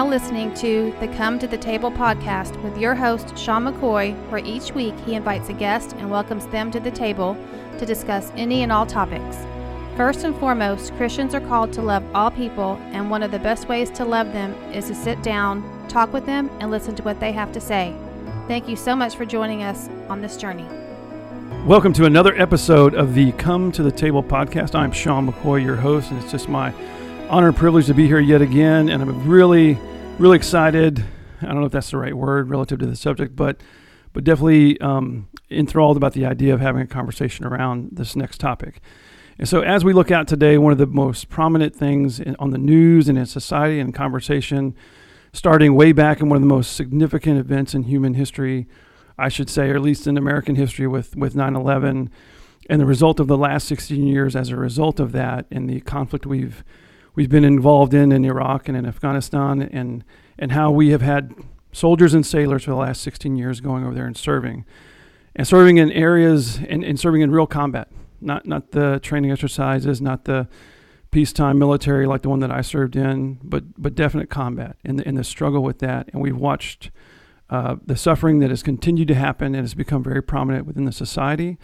now listening to the Come to the Table podcast with your host, Sean McCoy, where each week he invites a guest and welcomes them to the table to discuss any and all topics. First and foremost, Christians are called to love all people, and one of the best ways to love them is to sit down, talk with them, and listen to what they have to say. Thank you so much for joining us on this journey. Welcome to another episode of the Come to the Table podcast. I'm Sean McCoy, your host, and it's just my honor and privilege to be here yet again. And I'm really, really excited. I don't know if that's the right word relative to the subject, but but definitely um, enthralled about the idea of having a conversation around this next topic. And so, as we look out today, one of the most prominent things in, on the news and in society and conversation, starting way back in one of the most significant events in human history, I should say, or at least in American history with, with 9 11, and the result of the last 16 years as a result of that, and the conflict we've, we've been involved in in Iraq and in Afghanistan, and, and how we have had soldiers and sailors for the last 16 years going over there and serving. And serving in areas and, and serving in real combat, not, not the training exercises, not the peacetime military like the one that I served in, but, but definite combat and the, and the struggle with that. And we've watched uh, the suffering that has continued to happen and has become very prominent within the society,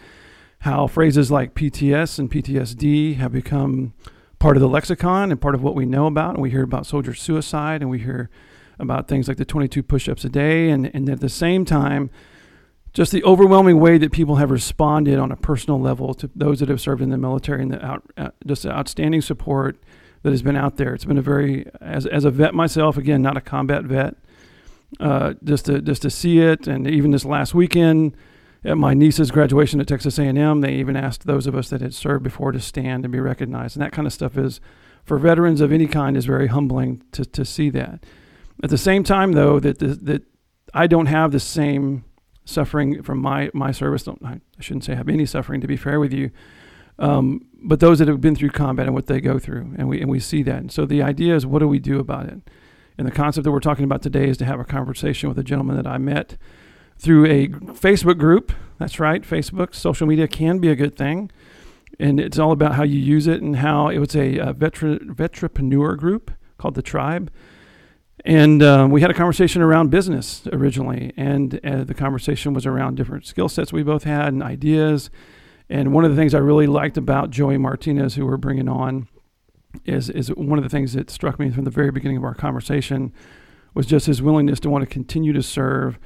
how phrases like PTS and PTSD have become part of the lexicon and part of what we know about. And we hear about soldier suicide and we hear about things like the 22 push ups a day. And, and at the same time, just the overwhelming way that people have responded on a personal level to those that have served in the military and the out, uh, just the outstanding support that has been out there. It's been a very, as, as a vet myself, again, not a combat vet, uh, just to just to see it. And even this last weekend at my niece's graduation at Texas A&M, they even asked those of us that had served before to stand and be recognized. And that kind of stuff is, for veterans of any kind, is very humbling to, to see that. At the same time, though, that that I don't have the same suffering from my my service. Don't, I shouldn't say have any suffering. To be fair with you. Um, but those that have been through combat and what they go through, and we and we see that. And so the idea is, what do we do about it? And the concept that we're talking about today is to have a conversation with a gentleman that I met through a Facebook group. That's right, Facebook, social media can be a good thing. And it's all about how you use it and how it was a, a veteran, group called The Tribe. And um, we had a conversation around business originally. And uh, the conversation was around different skill sets we both had and ideas. And one of the things I really liked about Joey Martinez, who we're bringing on, is is one of the things that struck me from the very beginning of our conversation was just his willingness to want to continue to serve,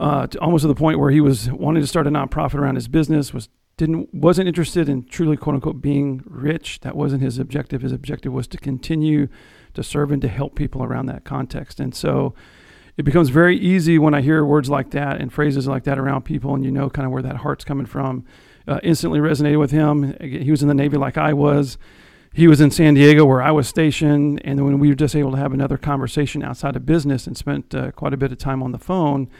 uh, to almost to the point where he was wanting to start a nonprofit around his business. Was didn't wasn't interested in truly quote unquote being rich. That wasn't his objective. His objective was to continue to serve and to help people around that context. And so it becomes very easy when I hear words like that and phrases like that around people, and you know kind of where that heart's coming from. Uh, instantly resonated with him. He was in the Navy like I was he was in San Diego where I was stationed, and when we were just able to have another conversation outside of business and spent uh, quite a bit of time on the phone,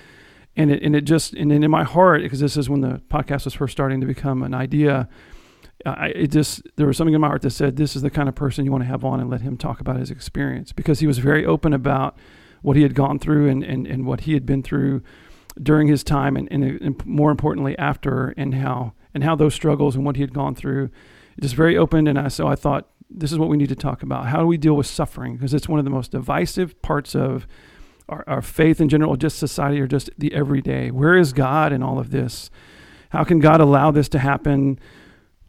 and it and it just and in my heart because this is when the podcast was first starting to become an idea. I, it just there was something in my heart that said this is the kind of person you want to have on and let him talk about his experience because he was very open about what he had gone through and, and, and what he had been through during his time and, and, and more importantly after and how and how those struggles and what he had gone through just very open. And I, so I thought, this is what we need to talk about. How do we deal with suffering? Because it's one of the most divisive parts of our, our faith in general, just society, or just the everyday. Where is God in all of this? How can God allow this to happen?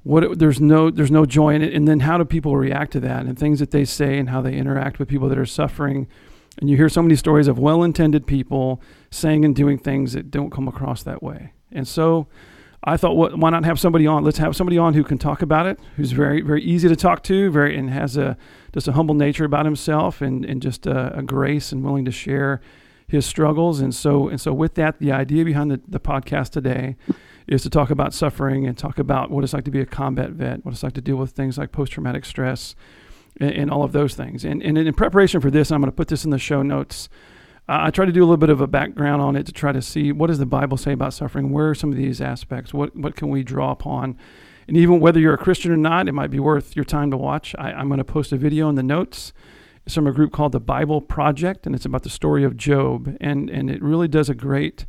What there's no there's no joy in it, and then how do people react to that and things that they say and how they interact with people that are suffering? And you hear so many stories of well-intended people saying and doing things that don't come across that way. And so I thought, well, why not have somebody on? Let's have somebody on who can talk about it, who's very, very easy to talk to, very and has a just a humble nature about himself, and and just a, a grace and willing to share his struggles. And so and so with that, the idea behind the, the podcast today is to talk about suffering and talk about what it's like to be a combat vet, what it's like to deal with things like post traumatic stress, and, and, all of those things. And and in preparation for this, I'm going to put this in the show notes. I try to do a little bit of a background on it to try to see what does the Bible say about suffering. Where are some of these aspects? What what can we draw upon? And even whether you're a Christian or not, it might be worth your time to watch. I, I'm going to post a video in the notes. It's from a group called the Bible Project, and it's about the story of Job. And and it really does a great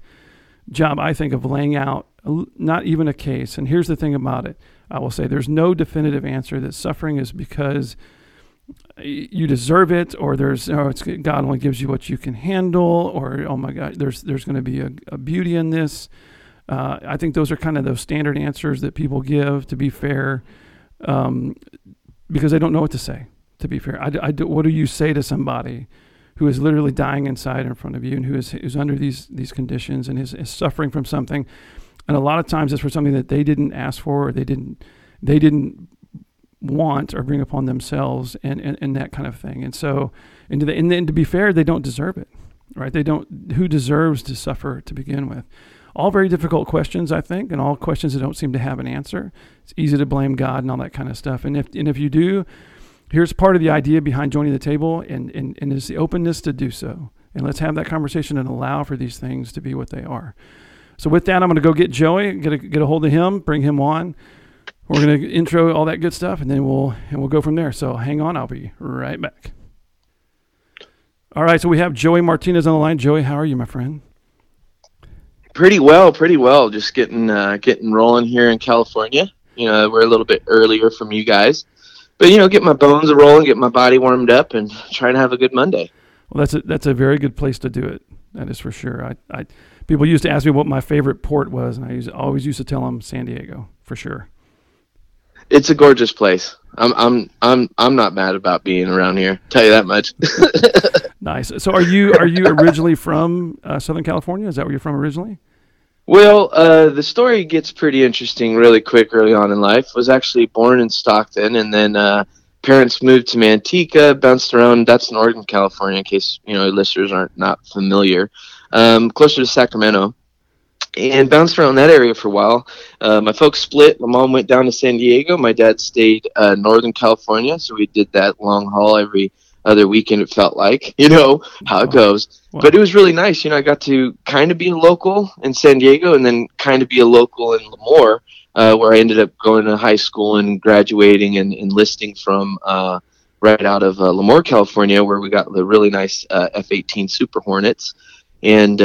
job, I think, of laying out not even a case. And here's the thing about it: I will say there's no definitive answer that suffering is because you deserve it, or there's oh, God only gives you what you can handle, or oh my God, there's there's going to be a, a, beauty in this. Uh, I think those are kind of those standard answers that people give. To be fair, um, because they don't know what to say. To be fair, I, I what do you say to somebody who is literally dying inside in front of you and who is who's under these these conditions and is, is suffering from something? And a lot of times it's for something that they didn't ask for or they didn't they didn't want or bring upon themselves and, and, and that kind of thing. And so, and, the, and then to be fair, they don't deserve it, right? They don't, who deserves to suffer to begin with? All very difficult questions, I think, and all questions that don't seem to have an answer. It's easy to blame God and all that kind of stuff. And if, and if you do, here's part of the idea behind joining the table and, and, and is the openness to do so. And let's have that conversation and allow for these things to be what they are. So with that, I'm going to go get Joey, get a, get a hold of him, bring him on we're gonna intro all that good stuff, and then we'll and we'll go from there. So hang on, I'll be right back. All right, so we have Joey Martinez on the line. Joey, how are you, my friend? Pretty well, pretty well. Just getting uh, getting rolling here in California. You know, we're a little bit earlier from you guys, but you know, get my bones rolling, get my body warmed up, and try to have a good Monday. Well, that's a that's a very good place to do it. That is for sure. I, I people used to ask me what my favorite port was, and I used, always used to tell them San Diego for sure it's a gorgeous place. I'm I'm I'm I'm not mad about being around here. Tell you that much. nice. So are you are you originally from uh, Southern California? Is that where you're from originally? Well, uh, the story gets pretty interesting really quick early on in life. Was actually born in Stockton, and then uh, parents moved to Manteca, bounced around. That's Northern California, in case you know listeners aren't not familiar. Um, closer to Sacramento and bounced around that area for a while. Uh, my folks split. My mom went down to San Diego. My dad stayed uh, Northern California, so we did that long haul every other weekend. It felt like, you know, how it goes. Wow. But it was really nice. You know, I got to kind of be a local in San Diego, and then kind of be a local in Lemoore, uh, where I ended up going to high school and graduating and enlisting from. Uh, right out of uh, Lemoore, California, where we got the really nice uh, F-18 Super Hornets, and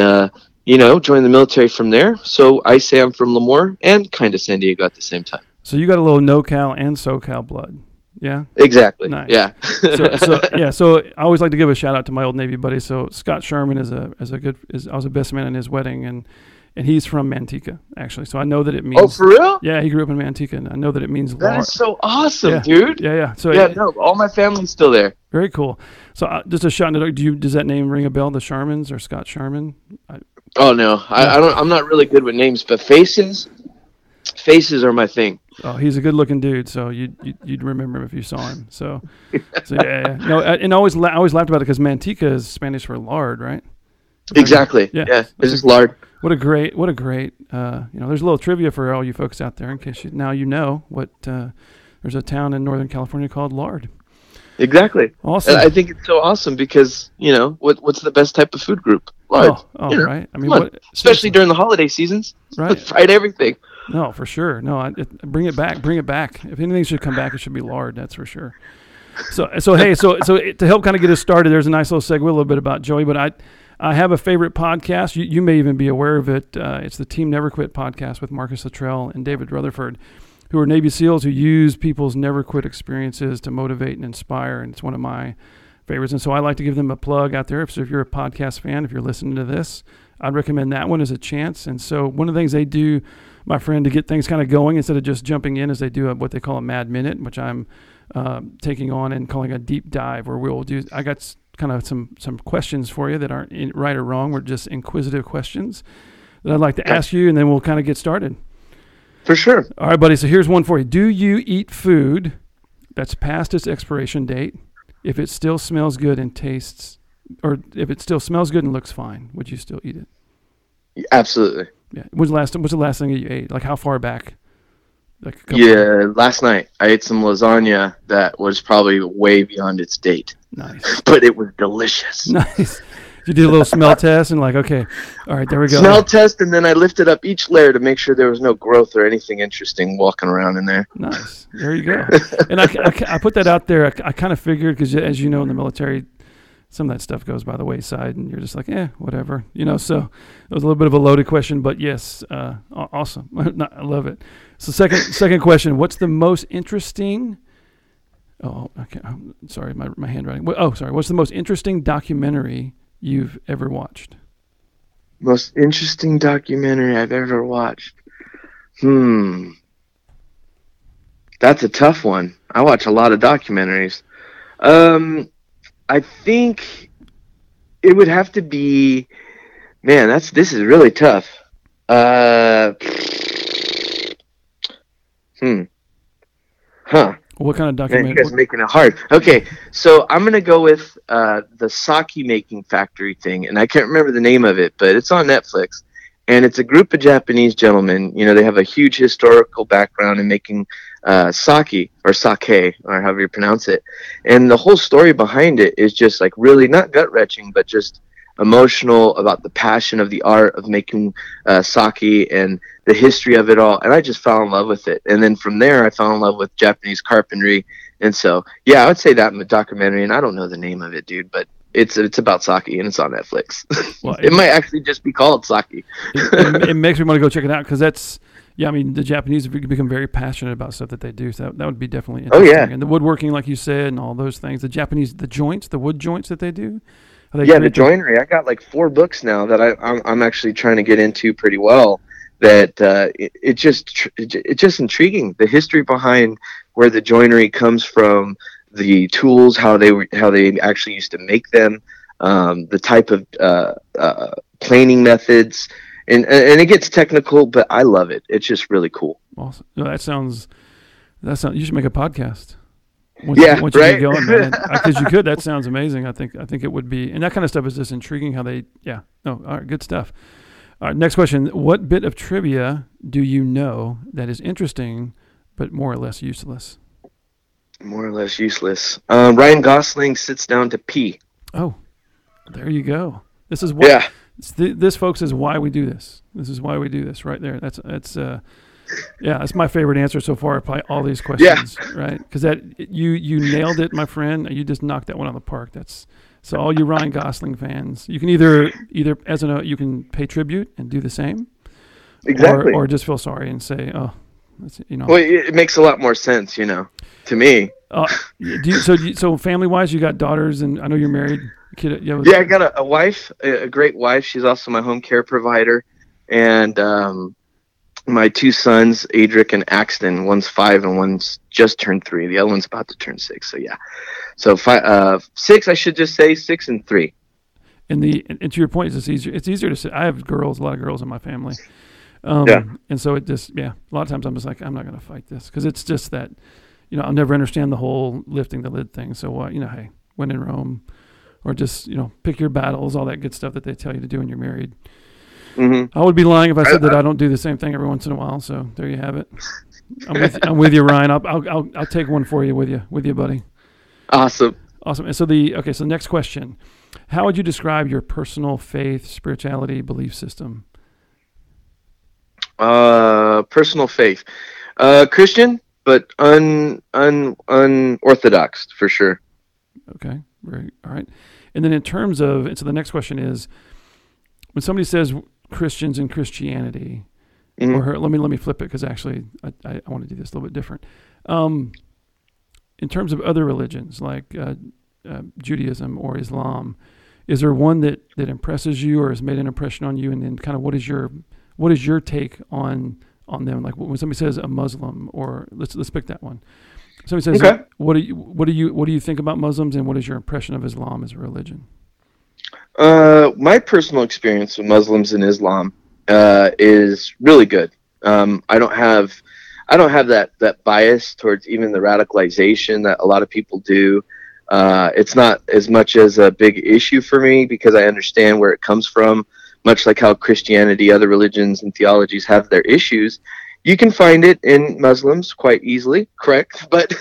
you know, joined the military from there. So I say I'm from Lemoore and kind of San Diego at the same time. So you got a little NoCal and SoCal blood. Yeah. Exactly. Nice. Yeah. so, so, yeah. So I always like to give a shout out to my old Navy buddy. So Scott Sherman is a is a good is I was a best man in his wedding and and he's from Manteca actually. So I know that it means. Oh, for real? Yeah, he grew up in Manteca, and I know that it means. That is so awesome, yeah. dude. Yeah, yeah. So yeah, no, all my family's still there. Very cool. So uh, just a shot. Do you does that name ring a bell? The Shermans or Scott Sherman? I, Oh no, I, I, don't. I'm not really good with names, but faces, faces are my thing. Oh, he's a good-looking dude, so you'd, you'd, remember him if you saw him. So, so yeah, yeah. no, and always la- I always laughed about it because manteca is Spanish for lard, right? Exactly. Yeah, yeah it's just lard. What a great, what a great. Uh, you know, there's a little trivia for all you folks out there in case you now you know what. Uh, there's a town in Northern California called Lard. Exactly. Awesome. I think it's so awesome because you know what what's the best type of food group? Oh, oh you know, right. I mean, what, especially during the holiday seasons. Right. Fried everything. No, for sure. No, I, it, bring it back. Bring it back. If anything should come back, it should be lard. That's for sure. So, so hey, so so to help kind of get us started, there's a nice little segue, a little bit about Joey. But I, I have a favorite podcast. You, you may even be aware of it. Uh, it's the Team Never Quit podcast with Marcus Luttrell and David Rutherford who are Navy SEALs who use people's never quit experiences to motivate and inspire. And it's one of my favorites. And so I like to give them a plug out there. So if you're a podcast fan, if you're listening to this, I'd recommend that one as a chance. And so one of the things they do, my friend, to get things kind of going instead of just jumping in, is they do a, what they call a mad minute, which I'm uh, taking on and calling a deep dive, where we'll do. I got kind of some some questions for you that aren't in, right or wrong. We're just inquisitive questions that I'd like to ask you, and then we'll kind of get started. For sure. All right, buddy. So here's one for you. Do you eat food that's past its expiration date if it still smells good and tastes, or if it still smells good and looks fine? Would you still eat it? Absolutely. Yeah. What's the last? What's the last thing you ate? Like how far back? Like yeah, last night I ate some lasagna that was probably way beyond its date. Nice. But it was delicious. Nice you did a little smell test and like, okay, all right, there we go. Smell test, and then I lifted up each layer to make sure there was no growth or anything interesting walking around in there. Nice. There you go. and I, I, I, put that out there. I, I kind of figured because, as you know, in the military, some of that stuff goes by the wayside, and you're just like, eh, whatever, you know. So it was a little bit of a loaded question, but yes, uh, awesome. I love it. So second second question: What's the most interesting Oh, okay. I'm sorry, my my handwriting. Oh, sorry. What's the most interesting documentary you've ever watched? Most interesting documentary I've ever watched. Hmm. That's a tough one. I watch a lot of documentaries. Um, I think it would have to be. Man, that's this is really tough. Uh. Hmm. Huh. What kind of Man, you guys making it hard. Okay, so I'm gonna go with uh, the sake making factory thing, and I can't remember the name of it, but it's on Netflix, and it's a group of Japanese gentlemen. You know, they have a huge historical background in making uh, sake or sake or however you pronounce it, and the whole story behind it is just like really not gut wrenching, but just emotional about the passion of the art of making uh, sake and the history of it all and i just fell in love with it and then from there i fell in love with japanese carpentry and so yeah i would say that in the documentary and i don't know the name of it dude but it's it's about sake and it's on netflix Well, it might actually just be called sake it, it, it makes me want to go check it out because that's yeah. I mean, the Japanese have become very passionate about stuff that they do. So that, that would be definitely interesting. Oh, yeah. And the woodworking, like you said, and all those things. The Japanese, the joints, the wood joints that they do. Yeah the joinery i got like four books now that I, I'm, I'm actually trying to get into pretty well that uh, it, it just tr- it's just intriguing the history behind where the joinery comes from the tools how they were how they actually used to make them um, the type of uh, uh, planing methods and and it gets technical but i love it it's just really cool Awesome. No, that sounds. That sounds. You should make a podcast. Once Yeah, you, once you right? get going, man. Because you could. That sounds amazing. I think. I think it would be, and that kind of stuff is just intriguing. How they. Yeah. No. All right. Good stuff. All right. Next question. What bit of trivia do you know that is interesting, but more or less useless? more or less useless um, ryan gosling sits down to pee Oh, there you go. This is what. yeah this, folks, is why we do this. This is why we do this right there. That's that's uh, yeah, that's my favorite answer so far. Probably all these questions, right? Because that you you nailed it, my friend. You just knocked that one out of the park. That's so all you Ryan Gosling fans, you can either either as an you can pay tribute and do the same, exactly or, or just feel sorry and say, oh, that's you know. well it, makes a lot more sense you know to me Uh, do you, so do you, so family wise, you got daughters, and I know you're married. Kid, you Yeah, I got a, a wife, a, a great wife. She's also my home care provider, and um, my two sons, Adric and Axton. One's five and one's just turned three. The other one's about to turn six. So yeah, so five, uh, six. I should just say six and three. And the and to your point, it's easier. It's easier to say. I have girls, a lot of girls in my family. Um, Yeah. And so it just yeah, a lot of times I'm just like I'm not going to fight this because it's just that, you know, I'll never understand the whole lifting the lid thing. So what, you know, hey, when in Rome, or just you know pick your battles, all that good stuff that they tell you to do when you're married. Hmm I would be lying if I said I- that I don't do the same thing every once in a while. So there you have it. I'm with, I'm with you, Ryan. I'll, I'll I'll I'll take one for you with you with you, buddy. Awesome. Awesome. And so the okay, so next question. How would you describe your personal faith, spirituality, belief system? Uh, personal faith, uh, Christian, but un un unorthodox for sure. Okay. Very all right. And then in terms of and so the next question is when somebody says Christians and Christianity, Mhm. or let me let me flip it because actually I, I, I want to do this a little bit different. Um, in terms of other religions like uh, uh, Judaism or Islam, is there one that that impresses you or has made an impression on you? And then kind of what is your what is your take on on them? Like when somebody says a Muslim or let's let's pick that one. Somebody says, Okay. "What do you what do you what do you think about Muslims and what is your impression of Islam as a religion?" Uh, my personal experience with Muslims and Islam uh, is really good. Um, I don't have, I don't have that that bias towards even the radicalization that a lot of people do. Uh, it's not as much as a big issue for me because I understand where it comes from. Much like how Christianity, other religions and theologies have their issues, you can find it in Muslims quite easily. Correct, but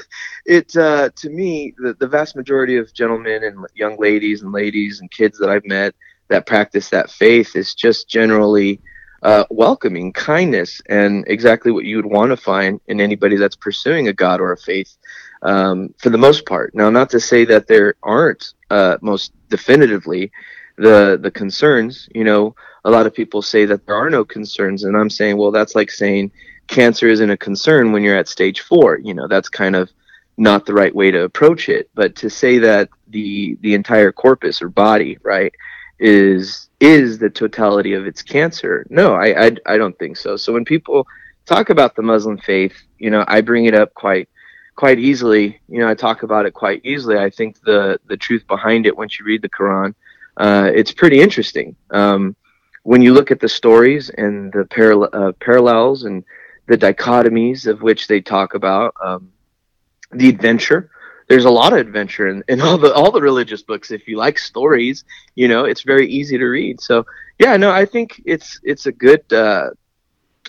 it uh, to me the, the vast majority of gentlemen and young ladies and ladies and kids that i've met that practice that faith is just generally uh, welcoming kindness and exactly what you would want to find in anybody that's pursuing a god or a faith um, for the most part. Now not to say that there aren't uh, most definitively the the concerns. You know a lot of people say that there are no concerns and i'm saying well that's like saying cancer isn't a concern when you're at stage four. You know that's kind of not the right way to approach it. But to say that the the entire corpus or body, right, is is the totality of its cancer, no, I, I I don't think so. So when people talk about the Muslim faith, you know, I bring it up quite quite easily. You know, I talk about it quite easily. I think the the truth behind it, once you read the Quran, uh, it's pretty interesting. Um, when you look at the stories and the paral- uh, parallels and the dichotomies of which they talk about, um, the adventure. There's a lot of adventure in, in all the all the religious books. If you like stories, you know it's very easy to read. So yeah, no, I think it's it's a good uh,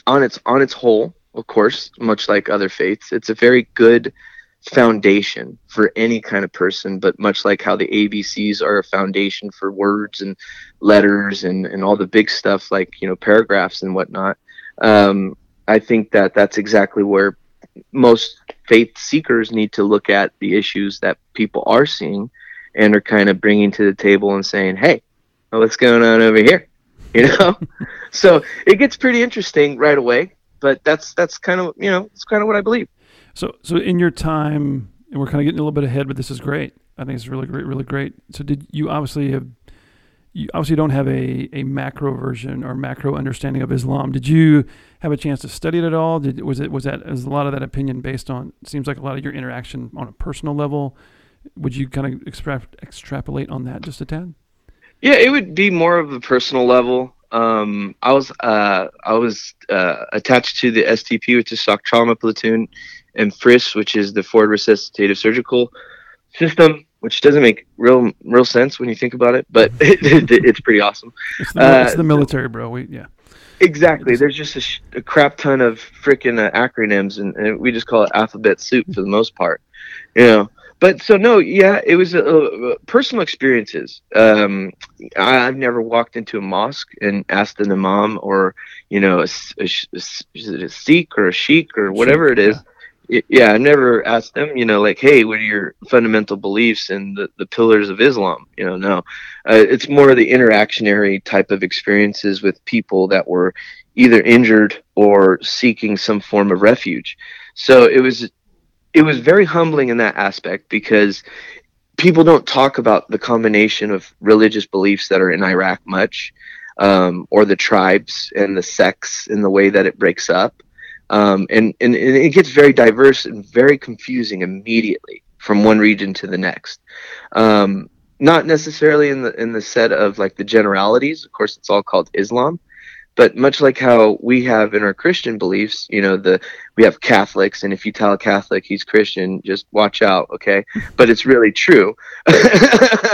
on its on its whole. Of course, much like other faiths, it's a very good foundation for any kind of person, but much like how the ABCs are a foundation for words and letters and, and all the big stuff like, you know, paragraphs and whatnot. Um, I think that that's exactly where most faith seekers need to look at the issues that people are seeing and are kind of bringing to the table and saying, hey, what's going on over here? You know? so it gets pretty interesting right away, but that's, that's kind of, you know, it's kind of what I believe. So, so in your time, and we're kind of getting a little bit ahead, but this is great. I think it's really great, really great. So, did you obviously have, you obviously don't have a, a macro version or macro understanding of Islam. Did you have a chance to study it at all? Did was it was that a lot of that opinion based on? Seems like a lot of your interaction on a personal level. Would you kind of extra, extrapolate on that just a tad? Yeah, it would be more of a personal level. Um, I was uh, I was uh, attached to the STP, which is shock trauma platoon, and FRIS, which is the Forward Resuscitative Surgical System, which doesn't make real real sense when you think about it, but it, it, it's pretty awesome. It's the, uh, it's the military, bro. We yeah. Exactly. There's just a, sh- a crap ton of freaking uh, acronyms, and, and, we just call it alphabet soup for the most part. You know. But so no, yeah, it was a, a personal experiences. Um, I, have never walked into a mosque and asked an imam or you know a, a, a, a Sikh or a sheik or whatever it is. Yeah yeah, I never asked them, you know, like, hey, what are your fundamental beliefs and the, the pillars of Islam? You know, no. Uh, it's more of the interactionary type of experiences with people that were either injured or seeking some form of refuge. So it was it was very humbling in that aspect because people don't talk about the combination of religious beliefs that are in Iraq much, um, or the tribes and the sects and the way that it breaks up um, and, and, and it gets very diverse and very confusing immediately from one region to the next. Um, not necessarily in the in the set of like the generalities. Of course, it's all called Islam, but much like how we have in our Christian beliefs, you know, the we have Catholics, and if you tell a Catholic he's Christian, just watch out, okay? But it's really true. and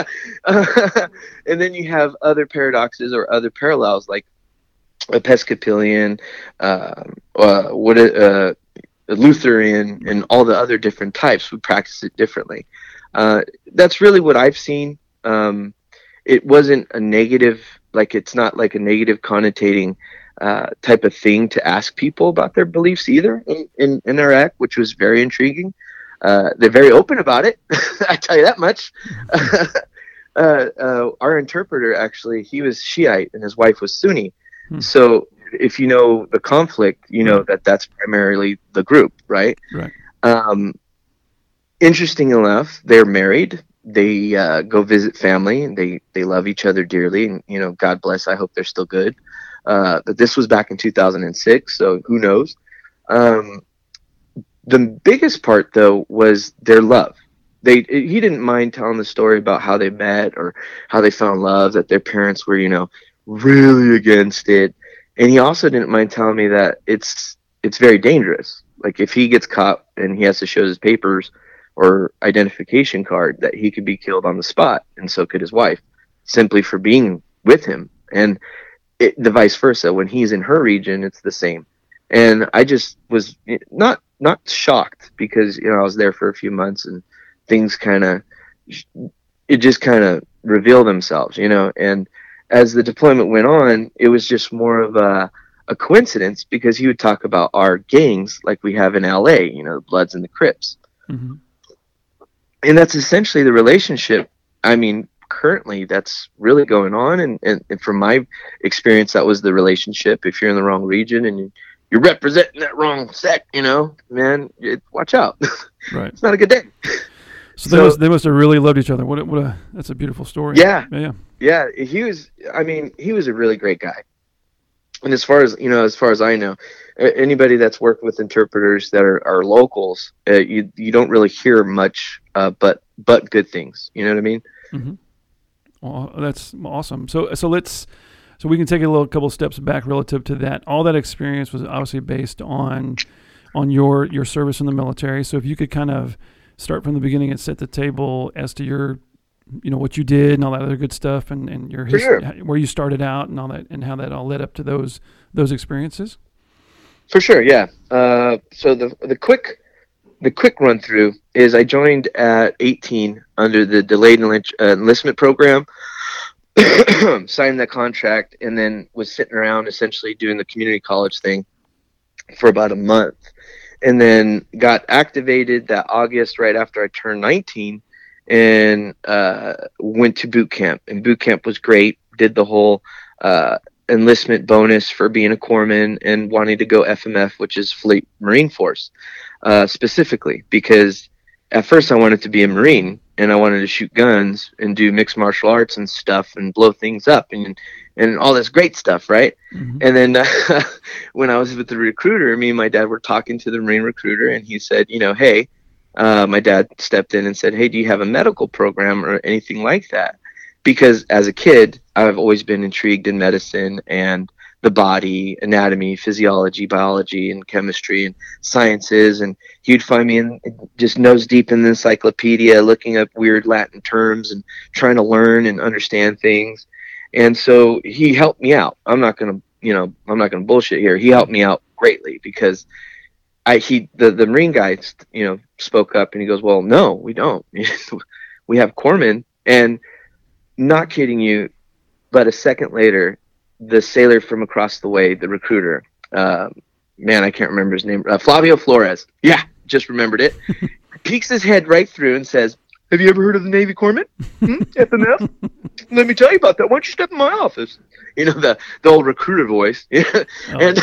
then you have other paradoxes or other parallels, like Episcopalian, uh, uh, what uh, Lutheran, and all the other different types. would practice it differently. Uh, that's really what I've seen. Um, it wasn't a negative, like it's not like a negative connotating uh, type of thing to ask people about their beliefs either in, in, in Iraq, which was very intriguing. They're very open about it. I tell you that much. our interpreter actually, he was Shiite and his wife was Sunni, Hmm. So if you know the conflict, you know that that's primarily the group, right? Right. Um, interesting enough, they're married. They uh, go visit family, and they they love each other dearly. And you know, God bless. I hope they're still good. Uh, but this was back in 2006, so who knows? Um, the biggest part, though, was their love. They he didn't mind telling the story about how they met or how they found love. That their parents were, you know, really against it. And he also didn't mind telling me that it's it's very dangerous. Like if he gets caught and he has to show his papers or identification card, that he could be killed on the spot, and so could his wife, simply for being with him. And it, the vice versa. When he's in her region, it's the same. And I just was not not shocked because you know I was there for a few months and things kind of it just kind of reveal themselves, you know. And as the deployment went on, it was just more of a, a coincidence because he would talk about our gangs like we have in LA, you know, the Bloods and the Crips. Mm-hmm. And that's essentially the relationship. I mean, currently that's really going on. And, and, and, from my experience, that was the relationship. If you're in the wrong region and you're representing that wrong sect, you know, man, it, watch out. Right. it's not a good day. So, they So- must they must have really loved each other. What a, what a that's a beautiful story. Yeah. Yeah. Yeah, he was. I mean, he was a really great guy. And as far as you know, as far as I know, anybody that's worked with interpreters that are, are locals, uh, you you don't really hear much, uh, but but good things. You know what I mean? Well, that's awesome. So so let's so we can take a little couple steps back relative to that. All that experience was obviously based on on your your service in the military. So if you could kind of start from the beginning and set the table as to your you know what you did and all that other good stuff and and your sure. where you started out and all that and how that all led up to those those experiences. For sure, yeah. Uh, so the the quick the quick run through is I joined at 18 under the delayed uh, enlistment program, signed that contract, and then was sitting around essentially doing the community college thing for about a month, and then got activated that August right after I turned 19, and uh, went to boot camp. And boot camp was great. Did the whole uh, enlistment bonus for being a corpsman and wanting to go FMF, which is Fleet Marine Force, uh, specifically because at first I wanted to be a Marine and I wanted to shoot guns and do mixed martial arts and stuff and blow things up and and all this great stuff, right? Mhm. And then uh, when I was with the recruiter, me and my dad were talking to the Marine recruiter, and he said, you know, hey, uh, my dad stepped in and said, hey, do you have a medical program or anything like that? Because as a kid, I've always been intrigued in medicine and the body, anatomy, physiology, biology, and chemistry and sciences. And he'd find me in just nose deep in the encyclopedia, looking up weird Latin terms and trying to learn and understand things. And so he helped me out. I'm not gonna, you know, I'm not gonna bullshit here. He helped me out greatly because I he the the Marine guy, you know, spoke up and he goes, "Well, no, we don't. we have corpsmen." And not kidding you, but a second later, the sailor from across the way, the recruiter, uh, man, I can't remember his name, uh, Flavio Flores. Yeah, just remembered it. Peeks his head right through and says, "Have you ever heard of the Navy Corpsman? Hmm? FMF? Let me tell you about that. Why don't you step in my office?" You know the the old recruiter voice. Oh, and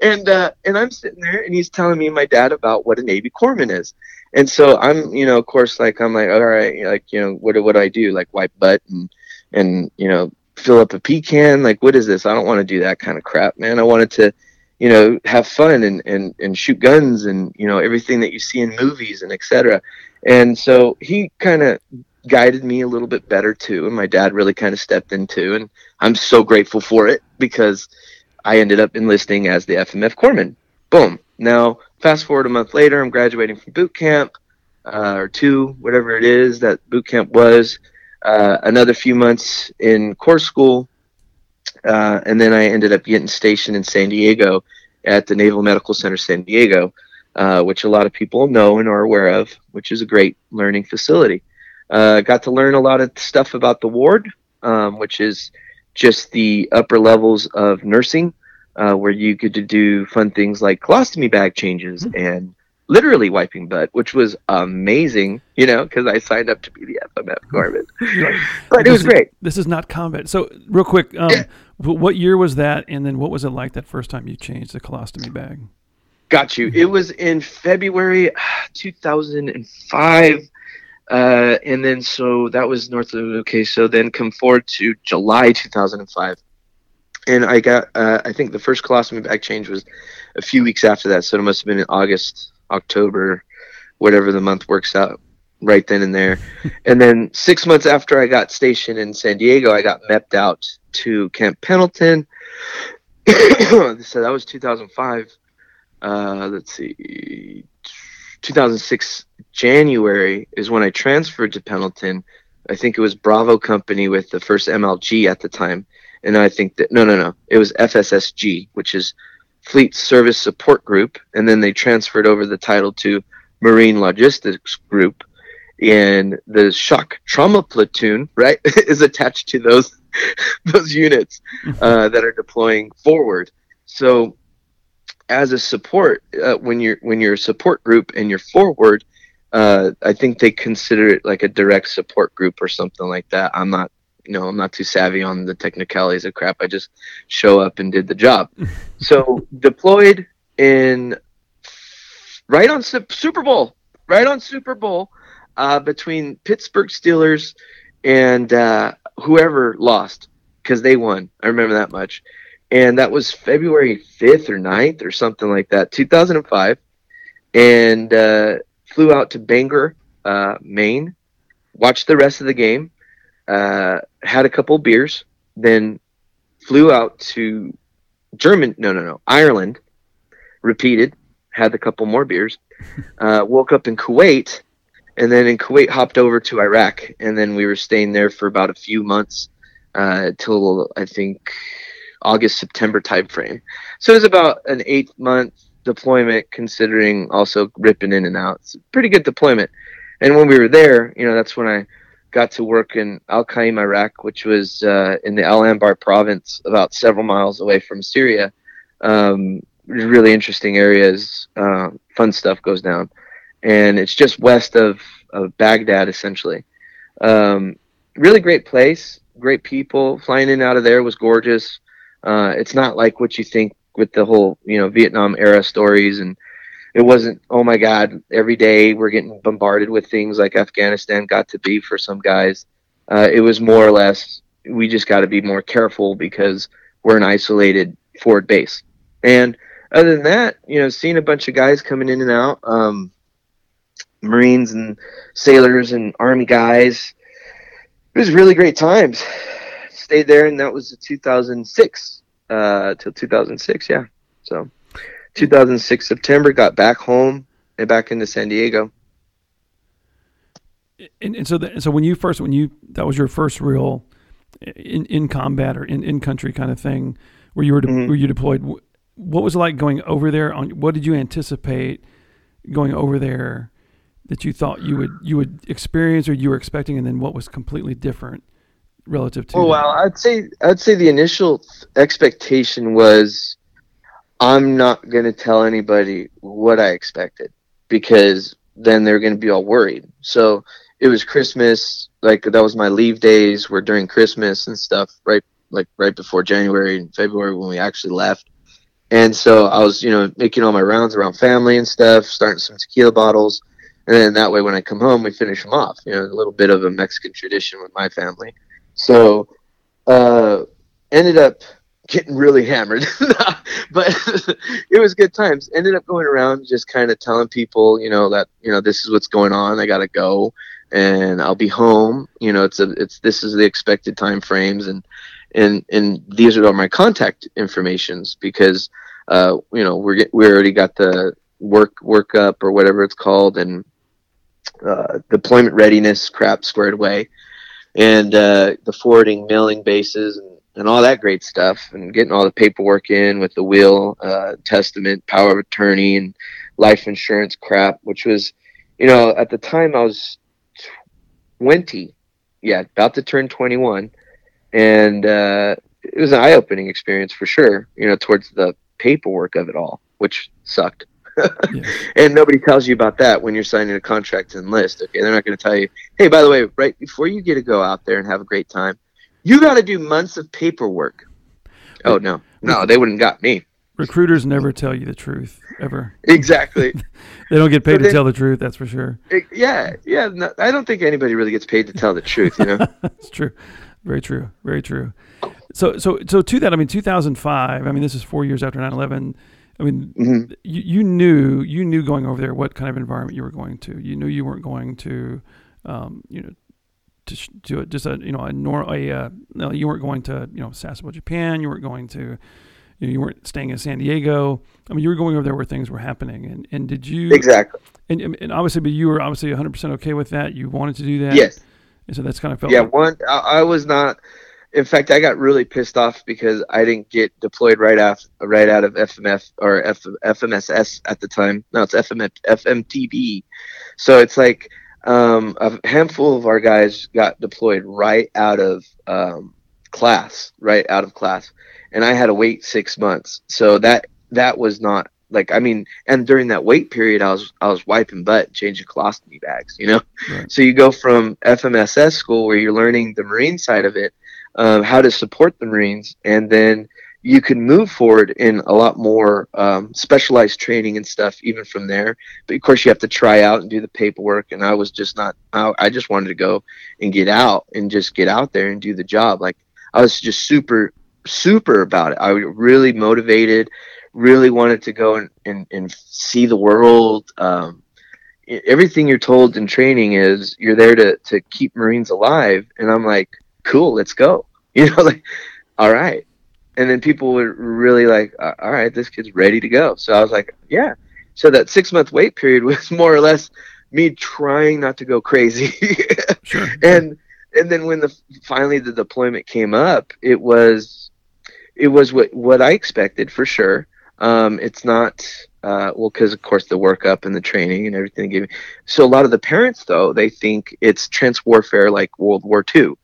and uh, and I'm sitting there, and he's telling me and my dad about what a Navy corpsman is. And so I'm, you know, of course, like I'm like, all right, like you know, what do what do I do? Like wipe butt and and you know, fill up a pecan. Like what is this? I don't want to do that kind of crap, man. I wanted to, you know, have fun and and and shoot guns and you know everything that you see in movies and etc. And so he kind of guided me a little bit better too and my dad really kind of stepped in too. and I'm so grateful for it because I ended up enlisting as the FMF corpsman. Boom. Now, fast forward a month later, I'm graduating from boot camp, uh, or two, whatever it is that boot camp was. Uh, another few months in corps school, uh, and then I ended up getting stationed in San Diego at the Naval Medical Center San Diego, uh, which a lot of people know and are aware of, which is a great learning facility. Uh, got to learn a lot of stuff about the ward, um, which is just the upper levels of nursing, uh, where you get to do fun things like colostomy bag changes and literally wiping butt, which was amazing, you know, because I signed up to be the FMF like, But it was this is- great. This is not combat. So real quick, um, Yeah. what year was that? And then what was it like that first time you changed the colostomy bag? Got you. It was in February 2005. Uh, and then so that was North of okay. So then come forward to July 2005, and I got uh, I think the first colostomy bag change was a few weeks after that. So it must have been in August, October, whatever the month works out, right then and there. and then six months after I got stationed in San Diego, I got mepped out to Camp Pendleton. so that was 2005 uh, let's see, 2006 January is when I transferred to Pendleton. I think it was Bravo Company with the first MLG at the time, and I think that no, no, no, it was FSSG, which is Fleet Service Support Group, and then they transferred over the title to Marine Logistics Group, and the Shock Trauma Platoon, right, is attached to those those units uh, that are deploying forward. So as a support uh, when you're when you're a support group and you're forward uh, i think they consider it like a direct support group or something like that. I'm not you know, I'm not too savvy on the technicalities of crap. I just show up and did the job. so deployed in right on Super Bowl, right on Super Bowl, uh, between Pittsburgh Steelers and uh, whoever lost because they won. I remember that much. And that was February 5th or 9th or something like that, 2005. And uh, flew out to Bangor, uh, Maine, watched the rest of the game, uh, had a couple beers, then flew out to German, no, no, no, Ireland, repeated, had a couple more beers, uh, woke up in Kuwait, and then in Kuwait hopped over to Iraq, and then we were staying there for about a few months uh, till I think August September type frame. So it was about an eight month deployment, considering also ripping in and out. It's pretty good deployment. And when we were there, you know, that's when I got to work in Al Qaim, Iraq, which was uh, in the Al Anbar province, about several miles away from Syria. Um, really interesting areas. Uh, fun stuff goes down, and it's just west of, of Baghdad, essentially. Um, really great place, great people. Flying in out of there was gorgeous. Uh, it's not like what you think with the whole, you know, Vietnam era stories, and it wasn't. Oh my God! Every day we're getting bombarded with things like Afghanistan got to be for some guys. Uh, it was more or less. We just got to be more careful because we're an isolated forward base, and other than that, you know, seeing a bunch of guys coming in and out, um, Marines and sailors and Army guys. It was really great times. Stayed there, and that was 2006 uh, till 2006. Yeah, so 2006 September, got back home and back into San Diego. And, and so, the, so when you first, when you that was your first real in in combat or in in country kind of thing, where you were de- mm-hmm. where you deployed what was it like going over there? On what did you anticipate going over there that you thought you would you would experience or you were expecting, and then what was completely different relative to? Oh well, I'd say I'd say the initial expectation was I'm not going to tell anybody what I expected because then they're going to be all worried. So it was Christmas, like that was my leave days were during Christmas and stuff, right? Like right before January and February when we actually left. And so I was, you know, making all my rounds around family and stuff, starting some tequila bottles. And then that way, when I come home, we finish them off. You know, a little bit of a Mexican tradition with my family. So, uh, ended up getting really hammered, but it was good times. Ended up going around just kind of telling people, you know, that you know this is what's going on. I gotta go, and I'll be home. You know, it's a it's this is the expected time frames, and and and these are all my contact informations because uh, you know we're we already got the work work up or whatever it's called and uh, deployment readiness crap squared away and uh, the forwarding mailing bases and, and all that great stuff and getting all the paperwork in with the will uh, testament power of attorney and life insurance crap which was you know at the time i was 20 yeah about to turn 21 and uh, it was an eye-opening experience for sure. You know, towards the paperwork of it all, which sucked. yeah. And nobody tells you about that when you're signing a contract to enlist. Okay, they're not going to tell you, hey, by the way, right before you get to go out there and have a great time, you got to do months of paperwork. Oh no, no, they wouldn't got me. Recruiters never tell you the truth ever. Exactly. they don't get paid then, to tell the truth. That's for sure. It, yeah, yeah. No, I don't think anybody really gets paid to tell the truth. You know. it's true. Very true. Very true. So, so, so to that, I mean, 2005. I mean, this is four years after 9/11. I mean, mm-hmm. you, you knew you knew going over there what kind of environment you were going to. You knew you weren't going to, um, you know, to, to just a you know a nor a uh, no, you weren't going to you know Sasebo, Japan. You weren't going to, you know, you weren't staying in San Diego. I mean, you were going over there where things were happening. And and did you exactly? And and obviously, but you were obviously 100 percent okay with that. You wanted to do that. Yes. And so that's kind of felt. Yeah, like- one. I, I, was not. In fact, I got really pissed off because I didn't get deployed right after, right out of FMF or F, FMSS at the time. No, it's FM, FMTB. So it's like um, a handful of our guys got deployed right out of um, class, right out of class, and I had to wait six months. So that that was not like I mean, and during that wait period, I was I was wiping butt, changing colostomy bags. You know, right. so you go from FMSS school where you're learning the Marine side of it, um, how to support the Marines, and then you can move forward in a lot more um, specialized training and stuff even from there. But of course you have to try out and do the paperwork and i was just not I, I, just wanted to go and get out and just get out there and do the job. Like i was just super super about it. I was really motivated really wanted to go and, and, and see the world. Um, everything you're told in training is you're there to, to keep marines alive and i'm like cool let's go. You know like all right and then people were really like, all right, this kid's ready to go. So I was like, yeah. So that six month wait period was more or less me trying not to go crazy. sure. And and then when the finally the deployment came up, it was it was what what I expected for sure. Um, it's not uh, well because of course the workup and the training and everything. So a lot of the parents though they think it's trench warfare like World War II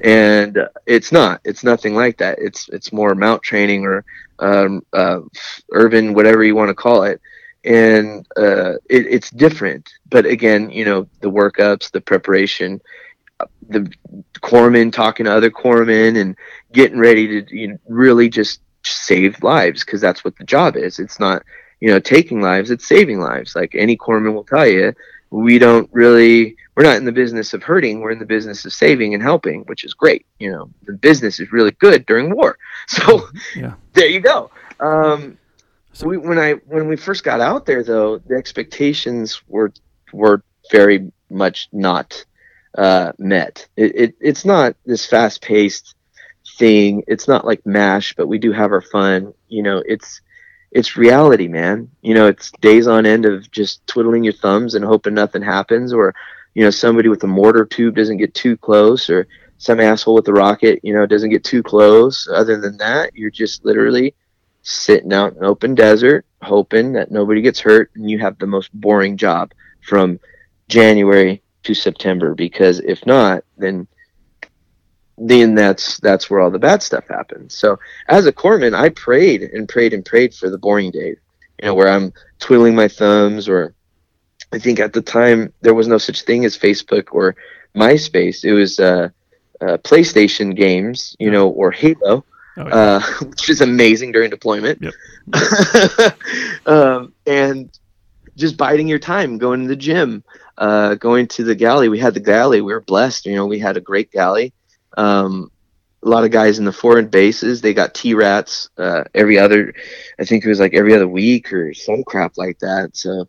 and it's not. It's nothing like that. It's it's more MOUT training or um, uh, urban, whatever you want to call it, and uh, it, it's different. But again, you know, the workups, the preparation, uh, the corpsmen talking to other corpsmen, and getting ready to you know, really just save lives because that's what the job is. It's not you know taking lives; it's saving lives. Like any corpsman will tell you, we don't really we're not in the business of hurting we're in the business of saving and helping which is great you know the business is really good during war. So yeah. there you go. Um, so we, when i when we first got out there though the expectations were were very much not uh, met. It, it, it's not this fast paced thing. It's not like mash but we do have our fun. You know it's it's reality man. You know it's days on end of just twiddling your thumbs and hoping nothing happens or you know somebody with a mortar tube doesn't get too close or some asshole with a rocket you know doesn't get too close. Other than that you're just literally sitting out in open desert hoping that nobody gets hurt and you have the most boring job from january to september because if not then then that's that's where all the bad stuff happens so as a corpsman i prayed and prayed and prayed for the boring day, you know where i'm twiddling my thumbs or I think at the time there was no such thing as Facebook or MySpace. It was uh, uh, PlayStation games, you know, or Halo, oh, yeah. uh, which is amazing during deployment. Yep. um, and just biding your time, going to the gym, uh, going to the galley. We had the galley. We were blessed. You know, we had a great galley. Um, a lot of guys in the foreign bases, they got T rats uh, every other, I think it was like every other week or some crap like that. So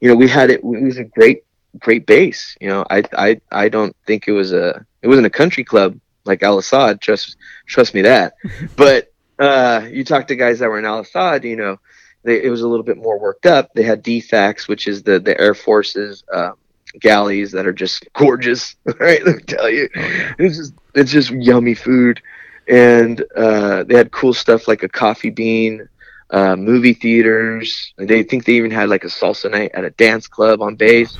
you know, we had it. It was a great, great base. You know, I, I, I don't think it was a, it wasn't a country club like Al Asad. Trust, trust me that. but uh, you talk to guys that were in Al Asad, you know, they, it was a little bit more worked up. They had DFACs, which is the the Air Force's uh, galleys that are just gorgeous. Right, let me tell you, oh, it's just it's just yummy food, and uh, they had cool stuff like a coffee bean uh, movie theaters. They think they even had like a salsa night at a dance club on base.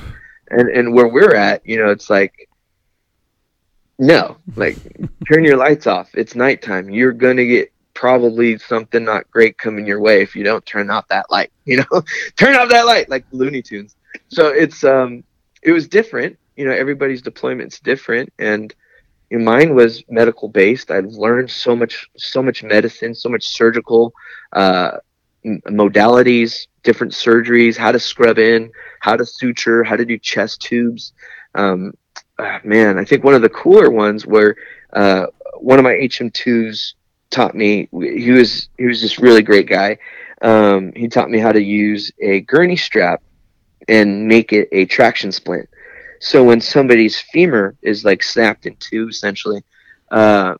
And and where we're at, you know, it's like no, like turn your lights off. It's nighttime. You're gonna get probably something not great coming your way if you don't turn off that light. You know, turn off that light like Looney Tunes. So it's um, it was different. You know, everybody's deployment's different, and you know, mine was medical based. I've learned so much, so much medicine, so much surgical uh, modalities, different surgeries, how to scrub in, how to suture, how to do chest tubes. Um, uh, man, I think one of the cooler ones where uh, one of my HM2s taught me. He was he was this really great guy. Um, he taught me how to use a gurney strap and make it a traction splint. So when somebody's femur is like snapped in two, essentially, uh,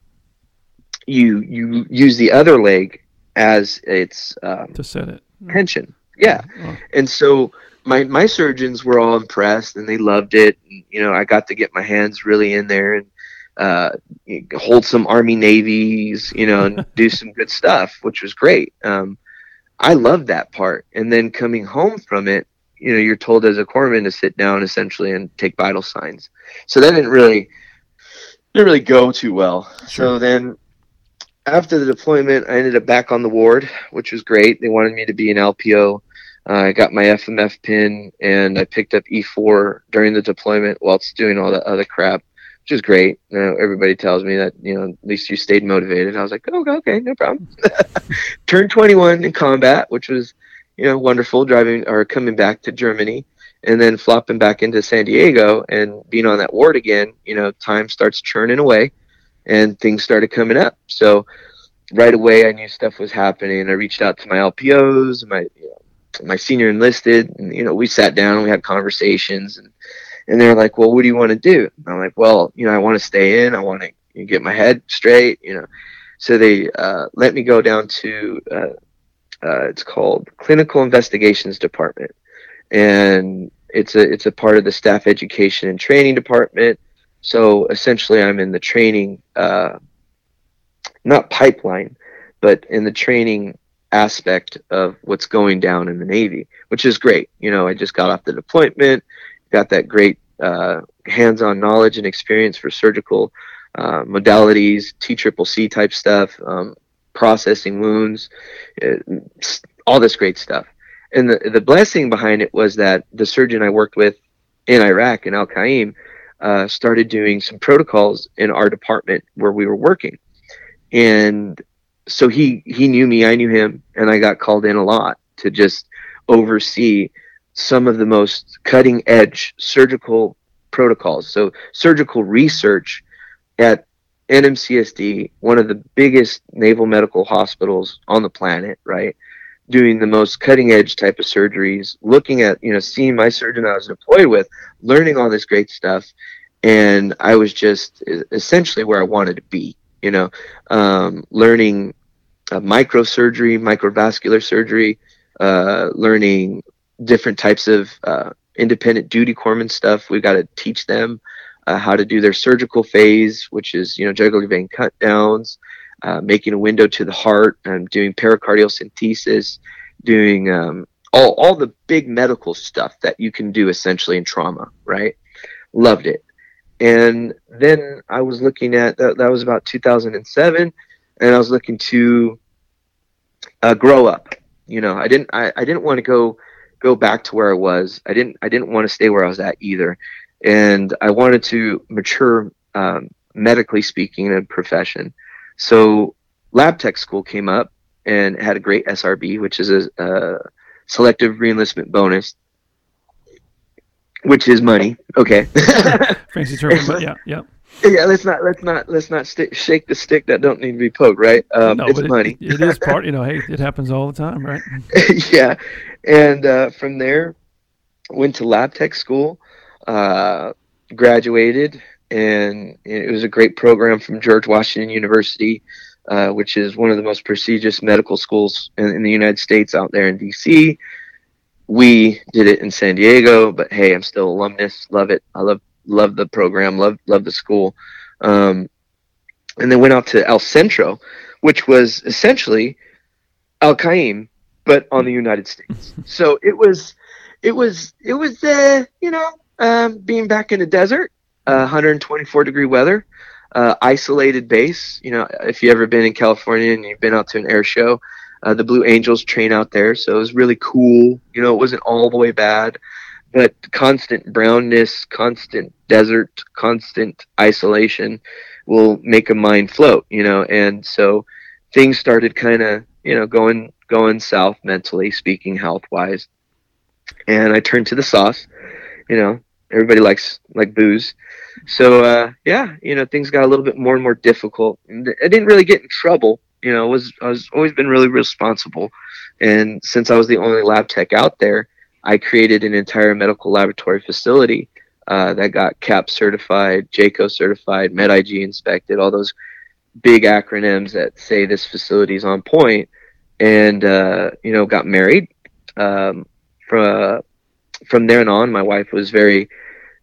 you you use the other leg as its um, to set it tension. Yeah, oh. and so my my surgeons were all impressed and they loved it. And, you know, I got to get my hands really in there and uh, hold some Army navies, you know, and do some good stuff, which was great. Um, I loved that part. And then coming home from it, you know, you're told as a corpsman to sit down essentially and take vital signs. So that didn't really didn't really go too well. Sure. So then after the deployment, I ended up back on the ward, which was great. They wanted me to be an LPO Uh, I got my FMF pin and I picked up E4 during the deployment whilst doing all that other crap, which is great. You know, everybody tells me that, you know, at least you stayed motivated. I was like, oh, okay, no problem. Turned 21 in combat, which was, you know, wonderful driving or coming back to Germany and then flopping back into San Diego and being on that ward again, you know, time starts churning away and things started coming up. So right away I knew stuff was happening. I reached out to my LPOs, my you know, my senior enlisted, and you know, we sat down and we had conversations, and and they're like, "Well, what do you want to do?" And I'm like, "Well, you know, I want to stay in. I want to get my head straight, you know." So they uh, let me go down to uh, uh, it's called Clinical Investigations Department, and it's a it's a part of the Staff Education and Training Department. So essentially, I'm in the training, uh, not pipeline, but in the training aspect of what's going down in the Navy, which is great. You know, I just got off the deployment, got that great uh, hands-on knowledge and experience for surgical uh, modalities, T triple C type stuff, um, processing wounds, all this great stuff. And the the blessing behind it was that the surgeon I worked with in Iraq in Al Qaim uh, started doing some protocols in our department where we were working, and so he he knew me, I knew him, and I got called in a lot to just oversee some of the most cutting edge surgical protocols. So surgical research at NMCSD, one of the biggest naval medical hospitals on the planet, right? Doing the most cutting edge type of surgeries, looking at, you know, seeing my surgeon I was deployed with, learning all this great stuff. And I was just essentially where I wanted to be, you know, um, learning uh, microsurgery, microvascular surgery, uh, learning different types of uh, independent duty corpsman stuff. We've got to teach them uh, how to do their surgical phase, which is you know jugular vein cut downs, uh, making a window to the heart, and doing pericardial centesis, doing um, all all the big medical stuff that you can do essentially in trauma. Right, loved it. And then I was looking at that, that was about 2007 and I was looking to uh, grow up. You know, I didn't I, I didn't want to go go back to where I was. I didn't I didn't want to stay where I was at either, and I wanted to mature um, medically speaking in a profession. So lab tech school came up and had a great SRB, which is a, a selective reenlistment bonus, which is money. Okay. Fancy term, but yeah, yeah yeah, let's not let's not let's not st- shake the stick that don't need to be poked, right? Um, no, it's money. It, it is part. You know, hey, it happens all the time, right? yeah, and uh, from there, went to lab tech school, uh, graduated, and it was a great program from George Washington University, uh, which is one of the most prestigious medical schools in, in the United States out there in DC. We did it in San Diego, but hey, I'm still alumnus. Love it. I love loved the program, Love loved the school, um, and then went out to El Centro, which was essentially Al Qaim, but on the United States. so it was, it was, it was, uh, you know, um, being back in the desert, uh, 124 degree weather, uh, isolated base. You know, if you've ever been in California and you've been out to an air show, uh, the Blue Angels train out there, so it was really cool. You know, it wasn't all the way bad but constant brownness, constant desert, constant isolation will make a mind float, you know. And so things started kind of, you know, going going south mentally speaking, health wise. And I turned to the sauce, you know. Everybody likes like booze, so uh, yeah, you know, things got a little bit more and more difficult. I didn't really get in trouble, you know. Was I was always been really responsible, and since I was the only lab tech out there, I created an entire medical laboratory facility uh, that got CAP certified, JCAHO certified, MedIG inspected, all those big acronyms that say this facility is on point, and uh, you know got married. Um, from from there on, my wife was very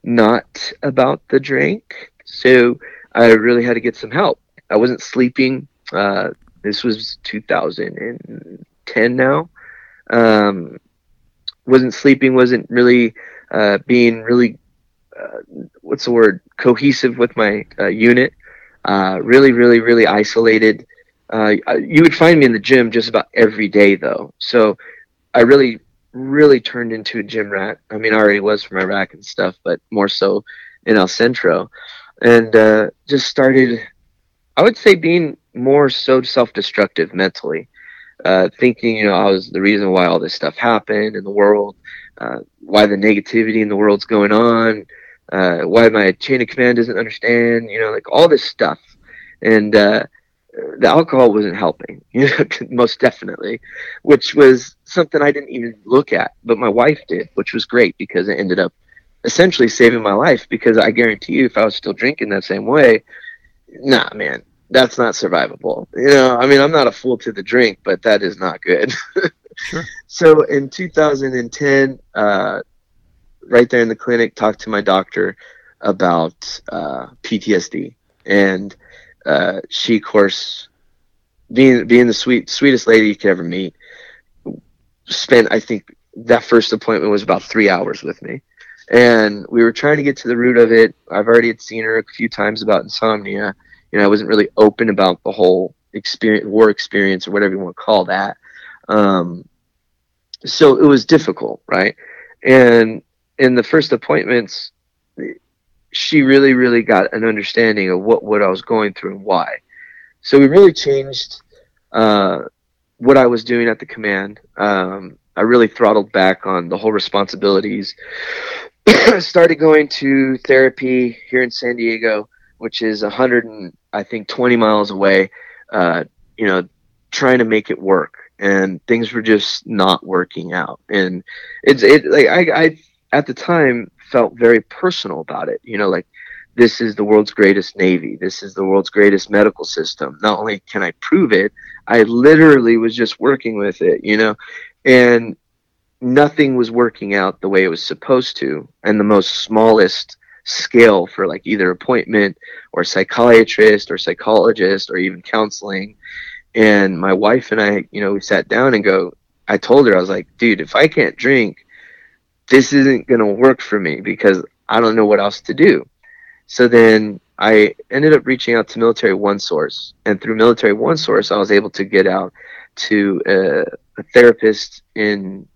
not about the drink, so I really had to get some help. I wasn't sleeping. Uh, this was 2010 now. Um, wasn't sleeping, wasn't really uh, being really uh, what's the word cohesive with my uh, unit. Uh, really, really, really isolated. Uh, you would find me in the gym just about every day, though. So I really really turned into a gym rat. I mean, I already was from Iraq and stuff, but more so in El Centro, and uh, just started. I would say being more so self-destructive mentally, uh, thinking you know I was the reason why all this stuff happened in the world, uh, why the negativity in the world's going on, uh, why my chain of command doesn't understand, you know, like all this stuff, and uh, the alcohol wasn't helping, you know, most definitely, which was something I didn't even look at, but my wife did, which was great because it ended up essentially saving my life. Because I guarantee you, if I was still drinking that same way, nah, man, that's not survivable. You know, I mean, I'm not a fool to the drink, but that is not good. sure. So in 2010, uh, right there in the clinic, talked to my doctor about uh, PTSD and uh, she, of course, being being the sweet sweetest lady you could ever meet, spent I think that first appointment was about three hours with me, and we were trying to get to the root of it. I've already had seen her a few times about insomnia. You know, I wasn't really open about the whole experience, war experience, or whatever you want to call that. Um, so it was difficult, right? And in the first appointments, she really, really got an understanding of what, what I was going through and why. So we really changed uh, what I was doing at the command. Um, I really throttled back on the whole responsibilities. Started going to therapy here in San Diego, which is a hundred and I think twenty miles away. Uh, you know, trying to make it work, and things were just not working out. And it's it like I, I at the time felt very personal about it. You know, like this is the world's greatest navy. This is the world's greatest medical system. Not only can I prove it, I literally was just working with it, you know, and nothing was working out the way it was supposed to. And the most smallest scale for like either appointment or psychiatrist or psychologist or even counseling. And my wife and I, you know, we sat down and go, I told her, I was like, dude, if I can't drink, this isn't going to work for me because I don't know what else to do. So then I ended up reaching out to Military One Source, and through Military One Source, I was able to get out to a, a therapist in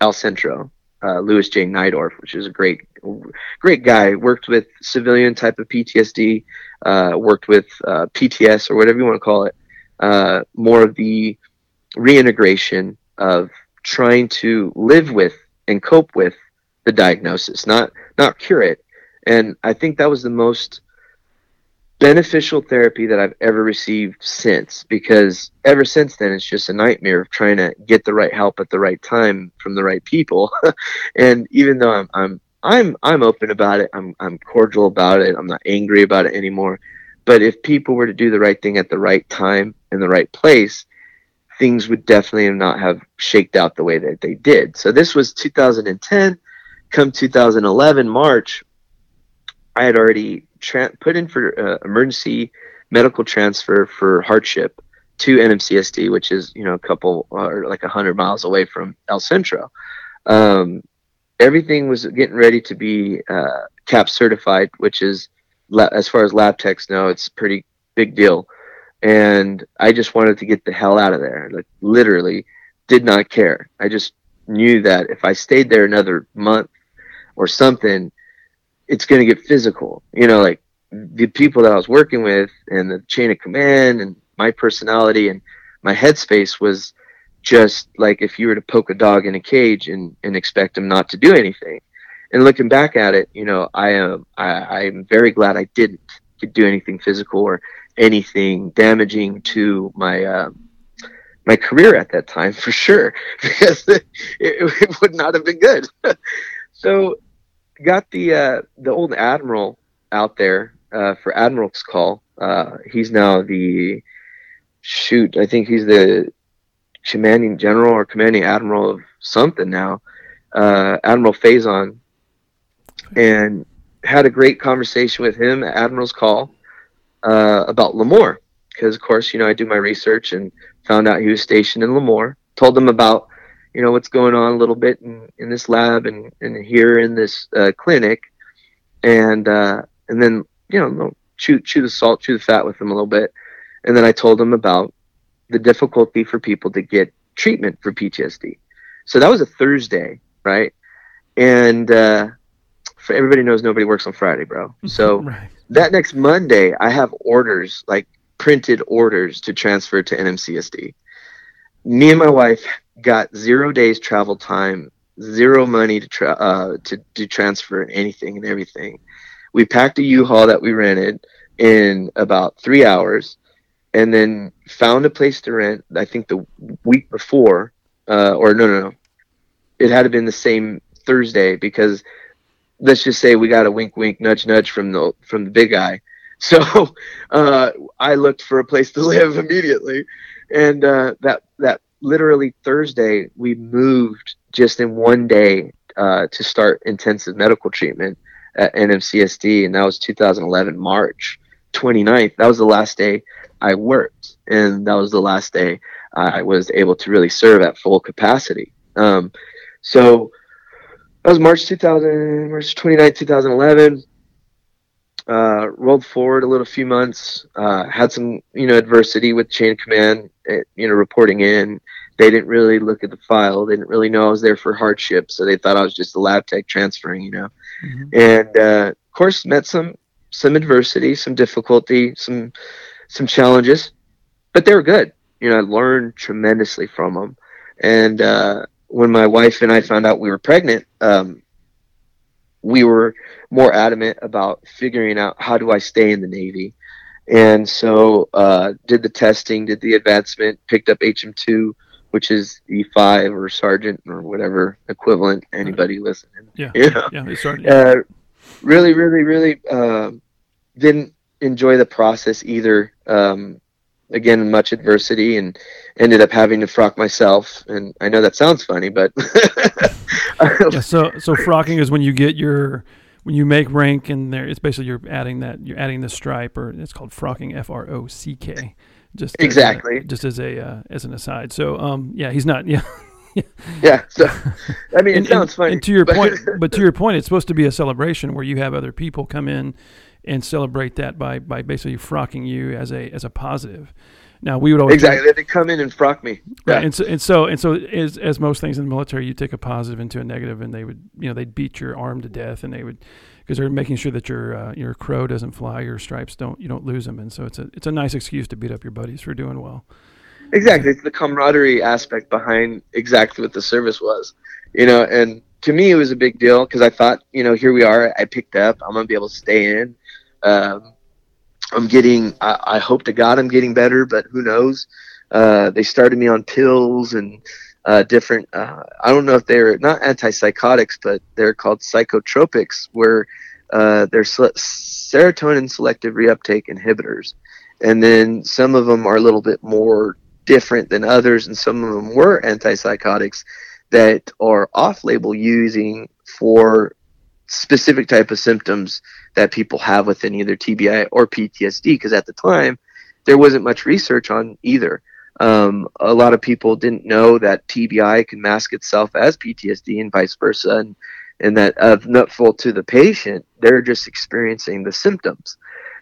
El Centro, uh, Louis J. Nydorf, which is a great, great guy. Worked with civilian type of PTSD, uh, worked with uh, PTS or whatever you want to call it. Uh, more of the reintegration of trying to live with and cope with the diagnosis, not not cure it. And I think that was the most beneficial therapy that I've ever received since because ever since then it's just a nightmare of trying to get the right help at the right time from the right people. and even though I'm I'm I'm I'm open about it, I'm I'm cordial about it, I'm not angry about it anymore. But if people were to do the right thing at the right time in the right place, things would definitely not have shaked out the way that they did. So this was 2010. Come 2011 March, I had already tra- put in for uh, emergency medical transfer for hardship to NMCSD, which is you know a couple or like a hundred miles away from El Centro. Um, everything was getting ready to be uh, CAP certified, which is as far as lab techs know, it's a pretty big deal and I just wanted to get the hell out of there. Like literally, did not care. I just knew that if I stayed there another month or something, it's going to get physical. You know, like the people that I was working with and the chain of command and my personality and my headspace was just like if you were to poke a dog in a cage and, and expect him not to do anything. And looking back at it, you know, I am I, I'm very glad I didn't do anything physical or anything damaging to my uh, my career at that time for sure because it, it would not have been good. so got the uh, the old admiral out there uh, for admiral's call. Uh, he's now the shoot. I think he's the commanding general or commanding admiral of something now. Uh, admiral Faison, and had a great conversation with him at admiral's call uh, about Lemoore because, of course, you know I do my research and found out he was stationed in Lemoore. Told them about you know what's going on a little bit in, in this lab and, and here in this uh, clinic, and uh, and then you know chew chew the salt, chew the fat with them a little bit, and then I told them about the difficulty for people to get treatment for PTSD. So that was a Thursday, right? And uh, everybody knows nobody works on Friday, bro. So right. that next Monday, I have orders like printed orders to transfer to NMCSD. Me and my wife got zero days travel time, zero money to tra- uh, to do transfer anything and everything. We packed a U-Haul that we rented in about three hours, and then found a place to rent. I think the week before, uh, or no, no, no, it had to been the same Thursday because let's just say we got a wink, wink, nudge, nudge from the from the big guy. So uh, I looked for a place to live immediately, and uh, that that literally Thursday we moved just in one day uh, to start intensive medical treatment at NMCSD, and that was 2011 March 29th. That was the last day I worked, and that was the last day I was able to really serve at full capacity. Um, so that was March 2000, March 29, 2011. Uh, rolled forward a little few months, uh, had some, you know, adversity with chain of command, eh, you know, reporting in. They didn't really look at the file. They didn't really know I was there for hardship. So they thought I was just a lab tech transferring, you know. Mm-hmm. And, uh, of course, met some, some adversity, some difficulty, some, some challenges, but they were good. You know, I learned tremendously from them. And, uh, when my wife and I found out we were pregnant, um, we were more adamant about figuring out how do I stay in the Navy. And so uh, did the testing, did the advancement, picked up HM2, which is E5 or sergeant or whatever equivalent anybody listening. Yeah, you know? yeah. Uh, really, really, really uh, didn't enjoy the process either. Um, again much adversity and ended up having to frock myself and i know that sounds funny but yeah, so so frocking is when you get your when you make rank and there it's basically you're adding that you're adding the stripe or it's called frocking f-r-o-c-k just exactly as a, just as a uh, as an aside so um yeah he's not yeah yeah. So, I mean, it and, sounds funny. And to your but point, but to your point, it's supposed to be a celebration where you have other people come in and celebrate that by by basically frocking you as a as a positive. Now we would always exactly they come in and frock me. Yeah. Right, and so and so and so as as most things in the military, you take a positive into a negative, and they would you know they'd beat your arm to death, and they would because they're making sure that your uh, your crow doesn't fly, your stripes don't you don't lose them, and so it's a it's a nice excuse to beat up your buddies for doing well. Exactly, it's the camaraderie aspect behind exactly what the service was, you know, and to me it was a big deal because I thought you know here we are, I picked up, I'm gonna be able to stay in um, I'm getting. I, I, hope to God I'm getting better, but who knows? Uh, they started me on pills and uh, different. Uh, I don't know if they're not antipsychotics, but they're called psychotropics, where uh, they're serotonin selective reuptake inhibitors, and then some of them are a little bit more different than others, and some of them were antipsychotics that are off-label using for specific type of symptoms that people have within either TBI or PTSD because at the time there wasn't much research on either. Um, a lot of people didn't know that TBI can mask itself as PTSD and vice versa, and, and that of not full to the patient, they're just experiencing the symptoms.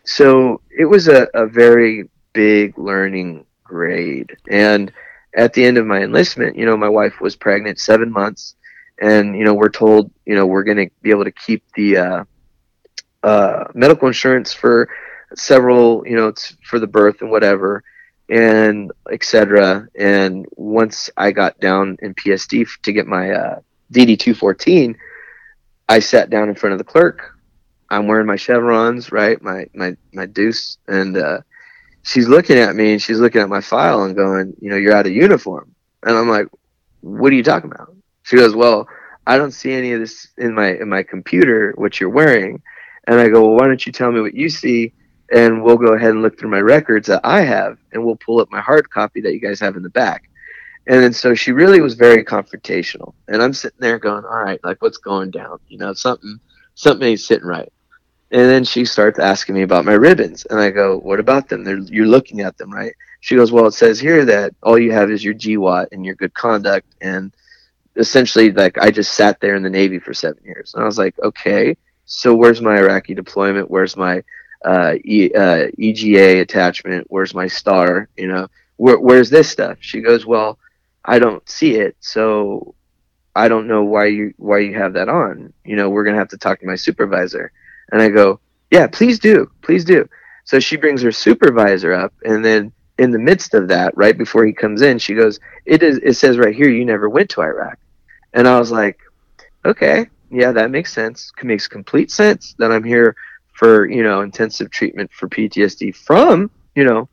So it was a, a very big learning grade. And at the end of my enlistment, you know, my wife was pregnant seven months and you know we're told you know we're going to be able to keep the uh, uh, medical insurance for several you know for the birth and whatever and etc and once i got down in PSD to get my uh, DD 214 i sat down in front of the clerk. I'm wearing my chevrons right? My my my deuce. And uh, she's looking at me and she's looking at my file and going you know you're out of uniform. And i'm like what are you talking about she goes, "Well, I don't see any of this in my in my computer what you're wearing." And I go, "Well, why don't you tell me what you see?" And we'll go ahead and look through my records that I have, and we'll pull up my hard copy that you guys have in the back. And then so she really was very confrontational, and I'm sitting there going, "All right, like what's going down? You know, something something ain't sitting right." And then she starts asking me about my ribbons, and I go, "What about them? They're, you're looking at them, right?" She goes, "Well, it says here that all you have is your GWOT and your good conduct, and essentially like I just sat there in the Navy for seven years. And I was like, okay, so where's my Iraqi deployment? Where's my uh, e, uh, EGA attachment? Where's my star? You know, where, where's this stuff? She goes, well, I don't see it. So I don't know why you why you have that on. You know, we're gonna have to talk to my supervisor. And I go, yeah, please do, please do. So she brings her supervisor up, and then in the midst of that, right before he comes in, she goes, "It is. It says right here you never went to Iraq," and I was like, "Okay, yeah, that makes sense. It makes complete sense that I'm here for you know intensive treatment for PTSD from you know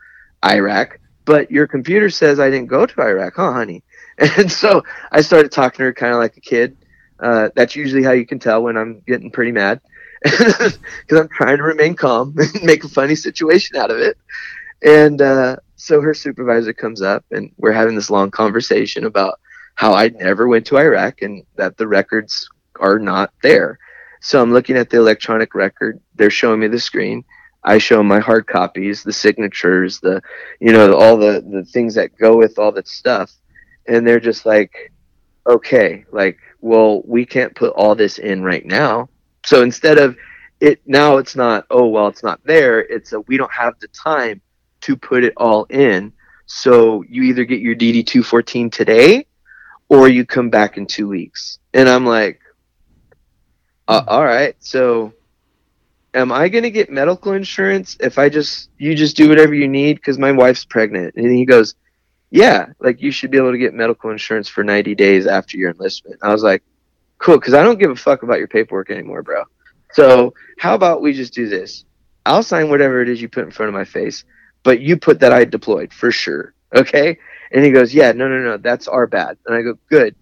Iraq, but your computer says I didn't go to Iraq, huh, honey?" And so I started talking to her kind of like a kid. Uh, that's usually how you can tell when I'm getting pretty mad because I'm trying to remain calm and make a funny situation out of it. And uh, so her supervisor comes up, and we're having this long conversation about how I never went to Iraq and that the records are not there. So I'm looking at the electronic record. They're showing me the screen. I show them my hard copies, the signatures, the you know all the the things that go with all that stuff, and they're just like, okay, like, well, we can't put all this in right now. So instead of it now, it's not. Oh well, it's not there. It's a we don't have the time to put it all in. So you either get your DD 214 today or you come back in two weeks. And I'm like, uh, all right. So am I going to get medical insurance if I just, you just do whatever you need? Because my wife's pregnant. And he goes, yeah, like you should be able to get medical insurance for 90 days after your enlistment. I was like, cool. Because I don't give a fuck about your paperwork anymore, bro. So how about we just do this? I'll sign whatever it is you put in front of my face but you put that I deployed for sure. Okay. And he goes, yeah, no, no, no, that's our bad. And I go, good.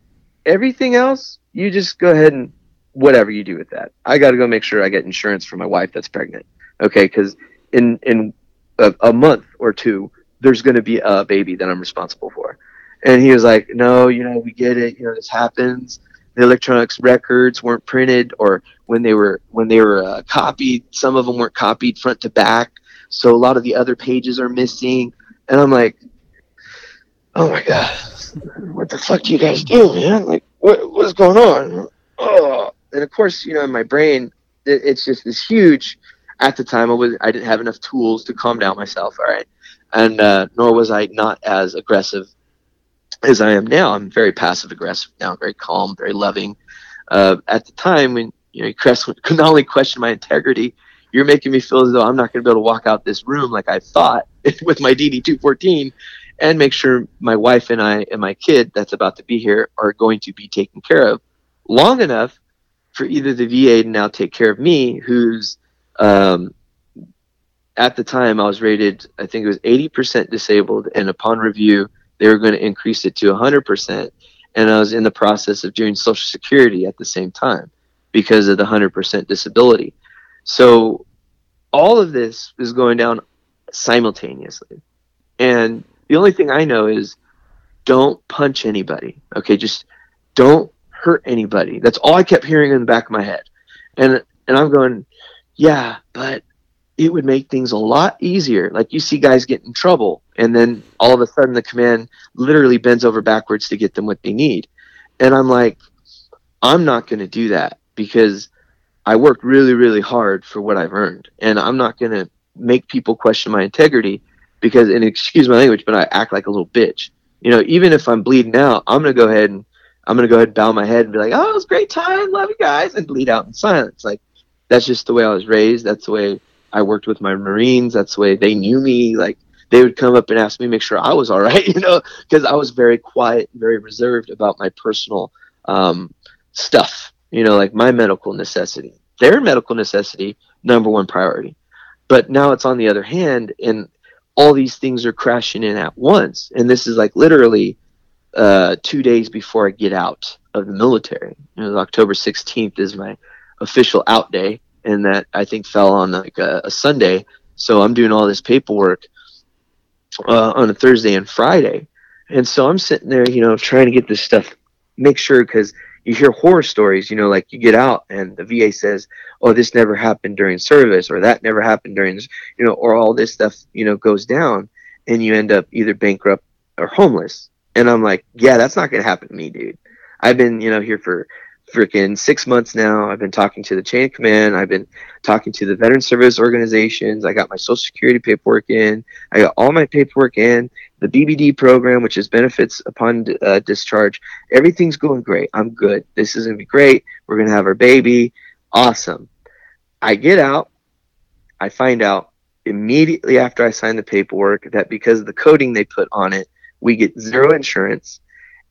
Everything else, you just go ahead and whatever you do with that. I got to go make sure I get insurance for my wife that's pregnant. Okay. Cause in, in a, a month or two, there's going to be a baby that I'm responsible for. And he was like, no, you know, we get it. You know, this happens. The electronics records weren't printed or when they were, when they were uh, copied, some of them weren't copied front to back so a lot of the other pages are missing. And I'm like, oh my God, what the fuck do you guys do, man? Like, what, what is going on? Oh. And of course, you know, in my brain, it, it's just this huge. At the time, I was I didn't have enough tools to calm down myself. All right, and uh, nor was I not as aggressive as I am now. I'm very passive aggressive now, very calm, very loving. Uh, at the time, when you know, Chris could not only question my integrity, you're making me feel as though I'm not going to be able to walk out this room like I thought with my DD 214 and make sure my wife and I and my kid that's about to be here are going to be taken care of long enough for either the VA to now take care of me, who's um, at the time I was rated, I think it was 80% disabled, and upon review, they were going to increase it to 100%. And I was in the process of doing Social Security at the same time because of the 100% disability. So all of this is going down simultaneously. And the only thing I know is don't punch anybody. Okay, just don't hurt anybody. That's all I kept hearing in the back of my head. And and I'm going, yeah, but it would make things a lot easier. Like you see guys get in trouble and then all of a sudden the command literally bends over backwards to get them what they need. And I'm like, I'm not going to do that because I worked really, really hard for what I've earned, and I'm not gonna make people question my integrity because, and excuse my language, but I act like a little bitch. You know, even if I'm bleeding out, I'm gonna go ahead and I'm gonna go ahead and bow my head and be like, "Oh, it was a great time, love you guys," and bleed out in silence. Like that's just the way I was raised. That's the way I worked with my Marines. That's the way they knew me. Like they would come up and ask me, make sure I was all right, you know, because I was very quiet, very reserved about my personal um, stuff you know, like my medical necessity. Their medical necessity, number one priority. But now it's on the other hand, and all these things are crashing in at once. And this is like literally uh, two days before I get out of the military. You know, October 16th is my official out day, and that I think fell on like a, a Sunday. So I'm doing all this paperwork uh, on a Thursday and Friday. And so I'm sitting there, you know, trying to get this stuff, make sure because you hear horror stories, you know, like you get out and the VA says, "Oh, this never happened during service," or "That never happened during," you know, or all this stuff, you know, goes down, and you end up either bankrupt or homeless. And I'm like, yeah, that's not gonna happen to me, dude. I've been, you know, here for freaking six months now. I've been talking to the chain of command. I've been talking to the veteran service organizations. I got my social security paperwork in. I got all my paperwork in. The BBD program, which is benefits upon uh, discharge, everything's going great. I'm good. This is going to be great. We're going to have our baby. Awesome. I get out. I find out immediately after I sign the paperwork that because of the coding they put on it, we get zero insurance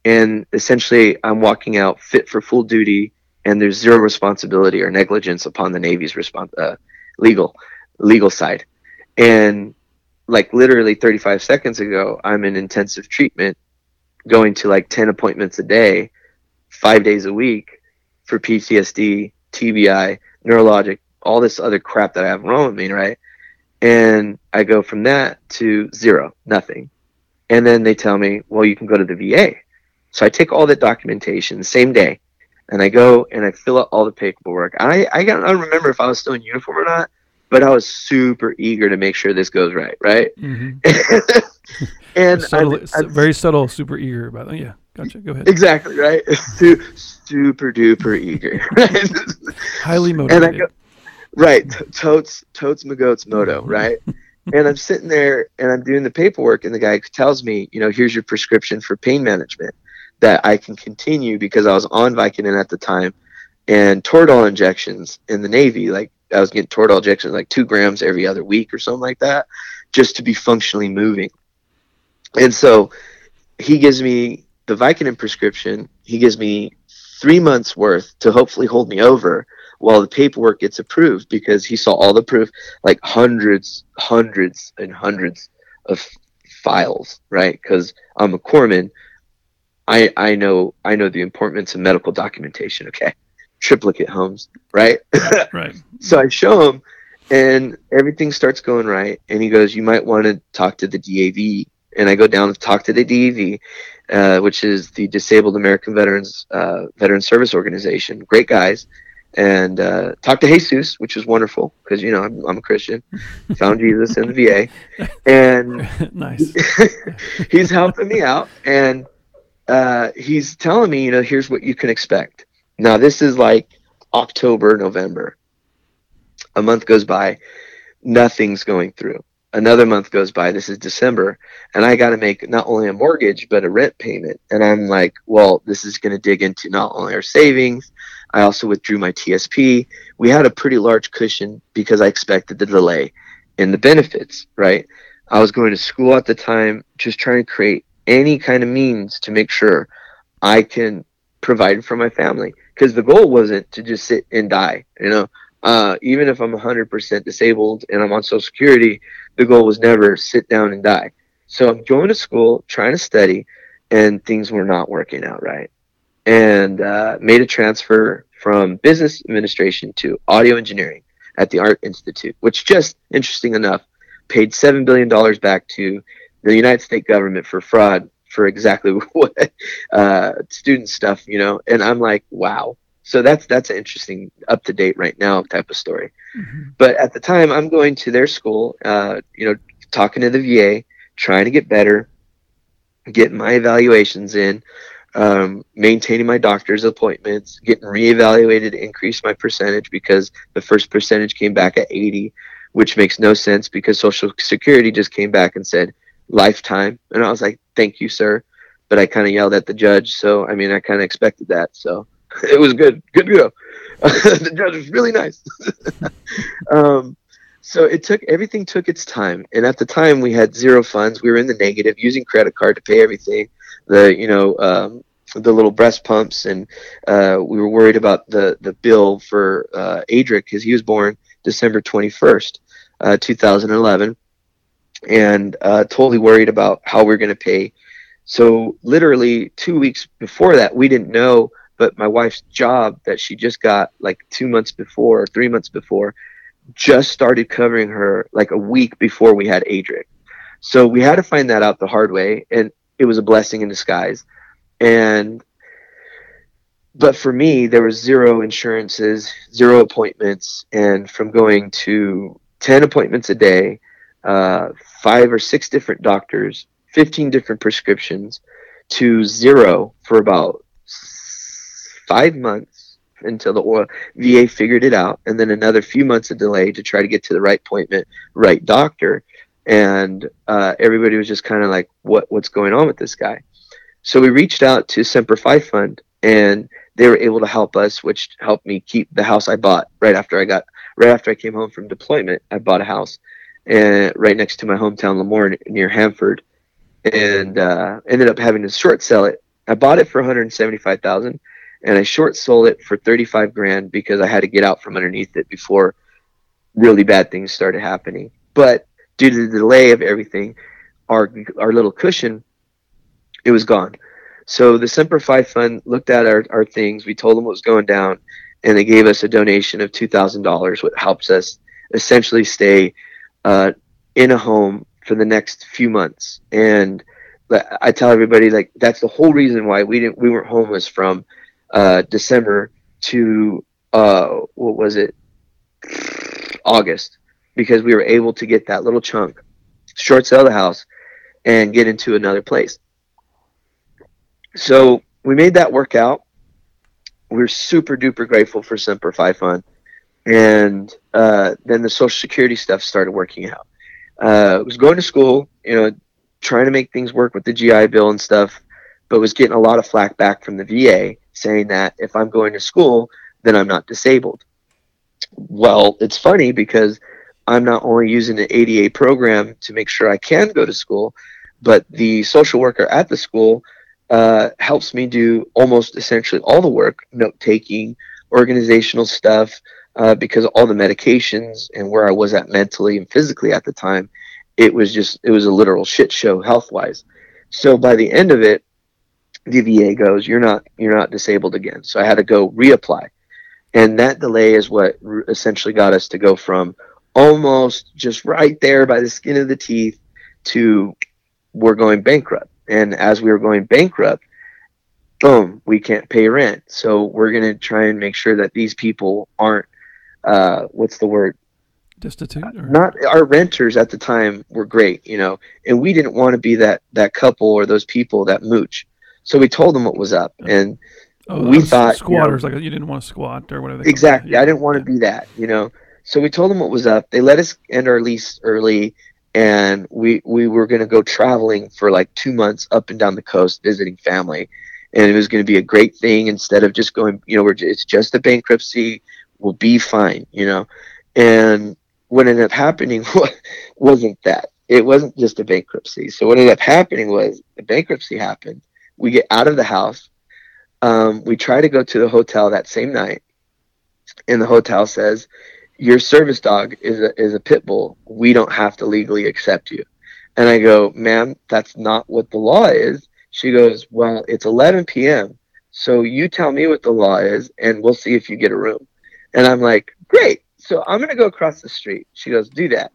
and essentially I'm walking out fit for full duty, and there's zero responsibility or negligence upon the Navy's response uh, legal legal side, and like literally 35 seconds ago, I'm in intensive treatment, going to like 10 appointments a day, five days a week for PTSD, TBI, neurologic, all this other crap that I have wrong with me, right? And I go from that to zero, nothing. And then they tell me, well, you can go to the VA. So I take all that documentation the same day, and I go and I fill out all the paperwork. I, I don't remember if I was still in uniform or not, but I was super eager to make sure this goes right, right? Mm-hmm. and subtle, I, I, very subtle, super eager about it. Yeah, gotcha. Go ahead. Exactly right. super duper eager. Highly motivated. And I go, right, totes totes magotes moto, right? and I'm sitting there and I'm doing the paperwork, and the guy tells me, you know, here's your prescription for pain management that I can continue because I was on Vicodin at the time and Toradol injections in the Navy. Like I was getting Toradol injections like two grams every other week or something like that, just to be functionally moving. And so he gives me the Vicodin prescription. He gives me three months worth to hopefully hold me over while the paperwork gets approved because he saw all the proof, like hundreds, hundreds, and hundreds of files, right? Because I'm a corpsman I I know I know the importance of medical documentation. Okay, triplicate homes, right? right. so I show him, and everything starts going right. And he goes, "You might want to talk to the DAV." And I go down to talk to the DAV, uh, which is the Disabled American Veterans uh, Veteran Service Organization. Great guys and uh, talk to Jesus, which is wonderful because you know I'm, I'm, a Christian. Found Jesus in the VA, and nice. he's helping me out, and uh, he's telling me, you know, here's what you can expect. Now, this is like October, November. A month goes by, nothing's going through. Another month goes by, this is December, and I got to make not only a mortgage, but a rent payment. And I'm like, well, this is going to dig into not only our savings, I also withdrew my TSP. We had a pretty large cushion because I expected the delay in the benefits, right? I was going to school at the time, just trying to create any kind of means to make sure I can provide for my family. Because the goal wasn't to just sit and die. You know, uh, even if I'm 100% disabled and I'm on Social Security, the goal was never sit down and die. So I'm going to school, trying to study, and things were not working out right. And uh, made a transfer from business administration to audio engineering at the Art Institute, which just interesting enough paid $7 billion back to the United States government for fraud for exactly what uh, student stuff, you know. And I'm like, wow. So that's that's an interesting, up to date right now type of story. Mm-hmm. But at the time, I'm going to their school, uh, you know, talking to the VA, trying to get better, getting my evaluations in, um, maintaining my doctor's appointments, getting reevaluated, increase my percentage because the first percentage came back at 80, which makes no sense because Social Security just came back and said lifetime. And I was like, thank you, sir. But I kind of yelled at the judge. So, I mean, I kind of expected that. So it was good. Good to go. the judge was really nice. um, so it took everything took its time. And at the time we had zero funds. We were in the negative using credit card to pay everything. The, you know, um, the little breast pumps and uh, we were worried about the, the bill for uh, Adric because he was born December 21st, uh, 2011 and uh, totally worried about how we are going to pay. So literally two weeks before that, we didn't know, but my wife's job that she just got like two months before or three months before just started covering her like a week before we had Adric. So we had to find that out the hard way, and it was a blessing in disguise. And but for me, there was zero insurances, zero appointments, and from going to ten appointments a day uh, five or six different doctors, 15 different prescriptions to zero for about five months. until the VA figured it out, and then another few months of delay to try to get to the right appointment, right doctor, and uh, everybody was just kind of like, "What what's going on with this guy?" So we reached out to Semper Fi Fund, and they were able to help us, which helped me keep the house I bought right after I got right after I came home from deployment. I bought a house, and right next to my hometown, Lemoore, near Hanford, and uh, ended up having to short sell it. I bought it for 175,000 and I short sold it for 35 grand because I had to get out from underneath it before really bad things started happening. But due to the delay of everything, our our little cushion, it was gone. So the Semper Fi Fund looked at our, our things. We told them what was going down, and they gave us a donation of two thousand dollars, which helps us essentially stay uh, in a home for the next few months. And I tell everybody like that's the whole reason why we didn't we weren't homeless from uh, December to uh, what was it August because we were able to get that little chunk, short sell the house, and get into another place. So we made that work out. We we're super duper grateful for Semper Fi Fund, and uh, then the Social Security stuff started working out. Uh, I was going to school, you know, trying to make things work with the GI Bill and stuff, but was getting a lot of flack back from the VA saying that if I'm going to school, then I'm not disabled. Well, it's funny because I'm not only using the ADA program to make sure I can go to school, but the social worker at the school uh, helps me do almost essentially all the work note taking, organizational stuff, uh, because all the medications and where I was at mentally and physically at the time, it was just, it was a literal shit show health wise. So by the end of it, the VA goes, "You're not you're not disabled again." So I had to go reapply, and that delay is what essentially got us to go from almost just right there by the skin of the teeth to we're going bankrupt. And as we were going bankrupt, boom, we can't pay rent. So we're going to try and make sure that these people aren't uh, what's the word destitute or? not our renters at the time were great you know and we didn't want to be that that couple or those people that mooch so we told them what was up, and oh, we thought squatters you know, like you didn't want to squat or whatever. Exactly, I didn't want to be that, you know. So we told them what was up. They let us end our lease early, and we we were going to go traveling for like two months up and down the coast visiting family, and it was going to be a great thing instead of just going. You know, we're it's just a bankruptcy. We'll be fine, you know. And what ended up happening wasn't that. It wasn't just a bankruptcy. So what ended up happening was the bankruptcy happened we get out of the house. Um, we try to go to the hotel that same night, and the hotel says, "Your service dog is a is a pit bull. We don't have to legally accept you." And I go, "Ma'am, that's not what the law is." She goes, "Well, it's 11 p.m. So you tell me what the law is, and we'll see if you get a room." And I'm like, "Great." So I'm gonna go across the street. She goes, "Do that,"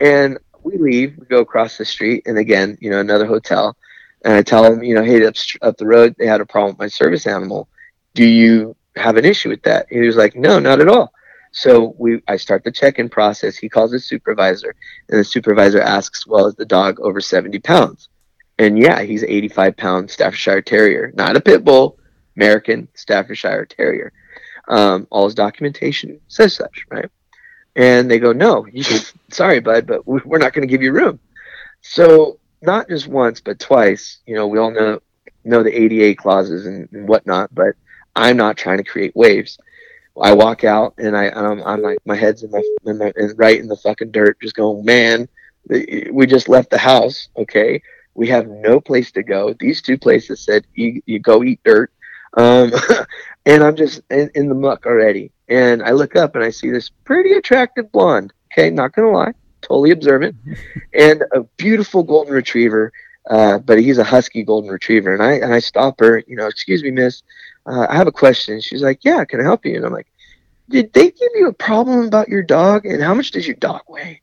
and we leave. We go across the street, and again, you know, another hotel and I tell them, you know, hey, up, up the road, they had a problem with my service animal. Do you have an issue with that? He was like, no, not at all. So we, I start the check-in process. He calls his supervisor, and the supervisor asks, well, is the dog over 70 pounds? And yeah, he's 85 pound Staffordshire Terrier, not a pit bull, American Staffordshire Terrier. Um, all his documentation says such, right? And they go, no, you, sorry, bud, but we're not going to give you room. So not just once but twice. You know, we all know know the ADA clauses and, and whatnot, but I'm not trying to create waves. I walk out and I I'm, I'm like my head's in my, in my in, right in the fucking dirt, just going, man. We just left the house. Okay, we have no place to go. These two places said you, you go eat dirt, um, and I'm just in, in the muck already. And I look up and I see this pretty attractive blonde. Okay, not gonna lie, totally observant, and a beautiful golden retriever. Uh, but he's a husky golden retriever, and I and I stop her. You know, excuse me, miss. Uh, I have a question. She's like, yeah, can I help you? And I'm like, did they give you a problem about your dog? And how much does your dog weigh?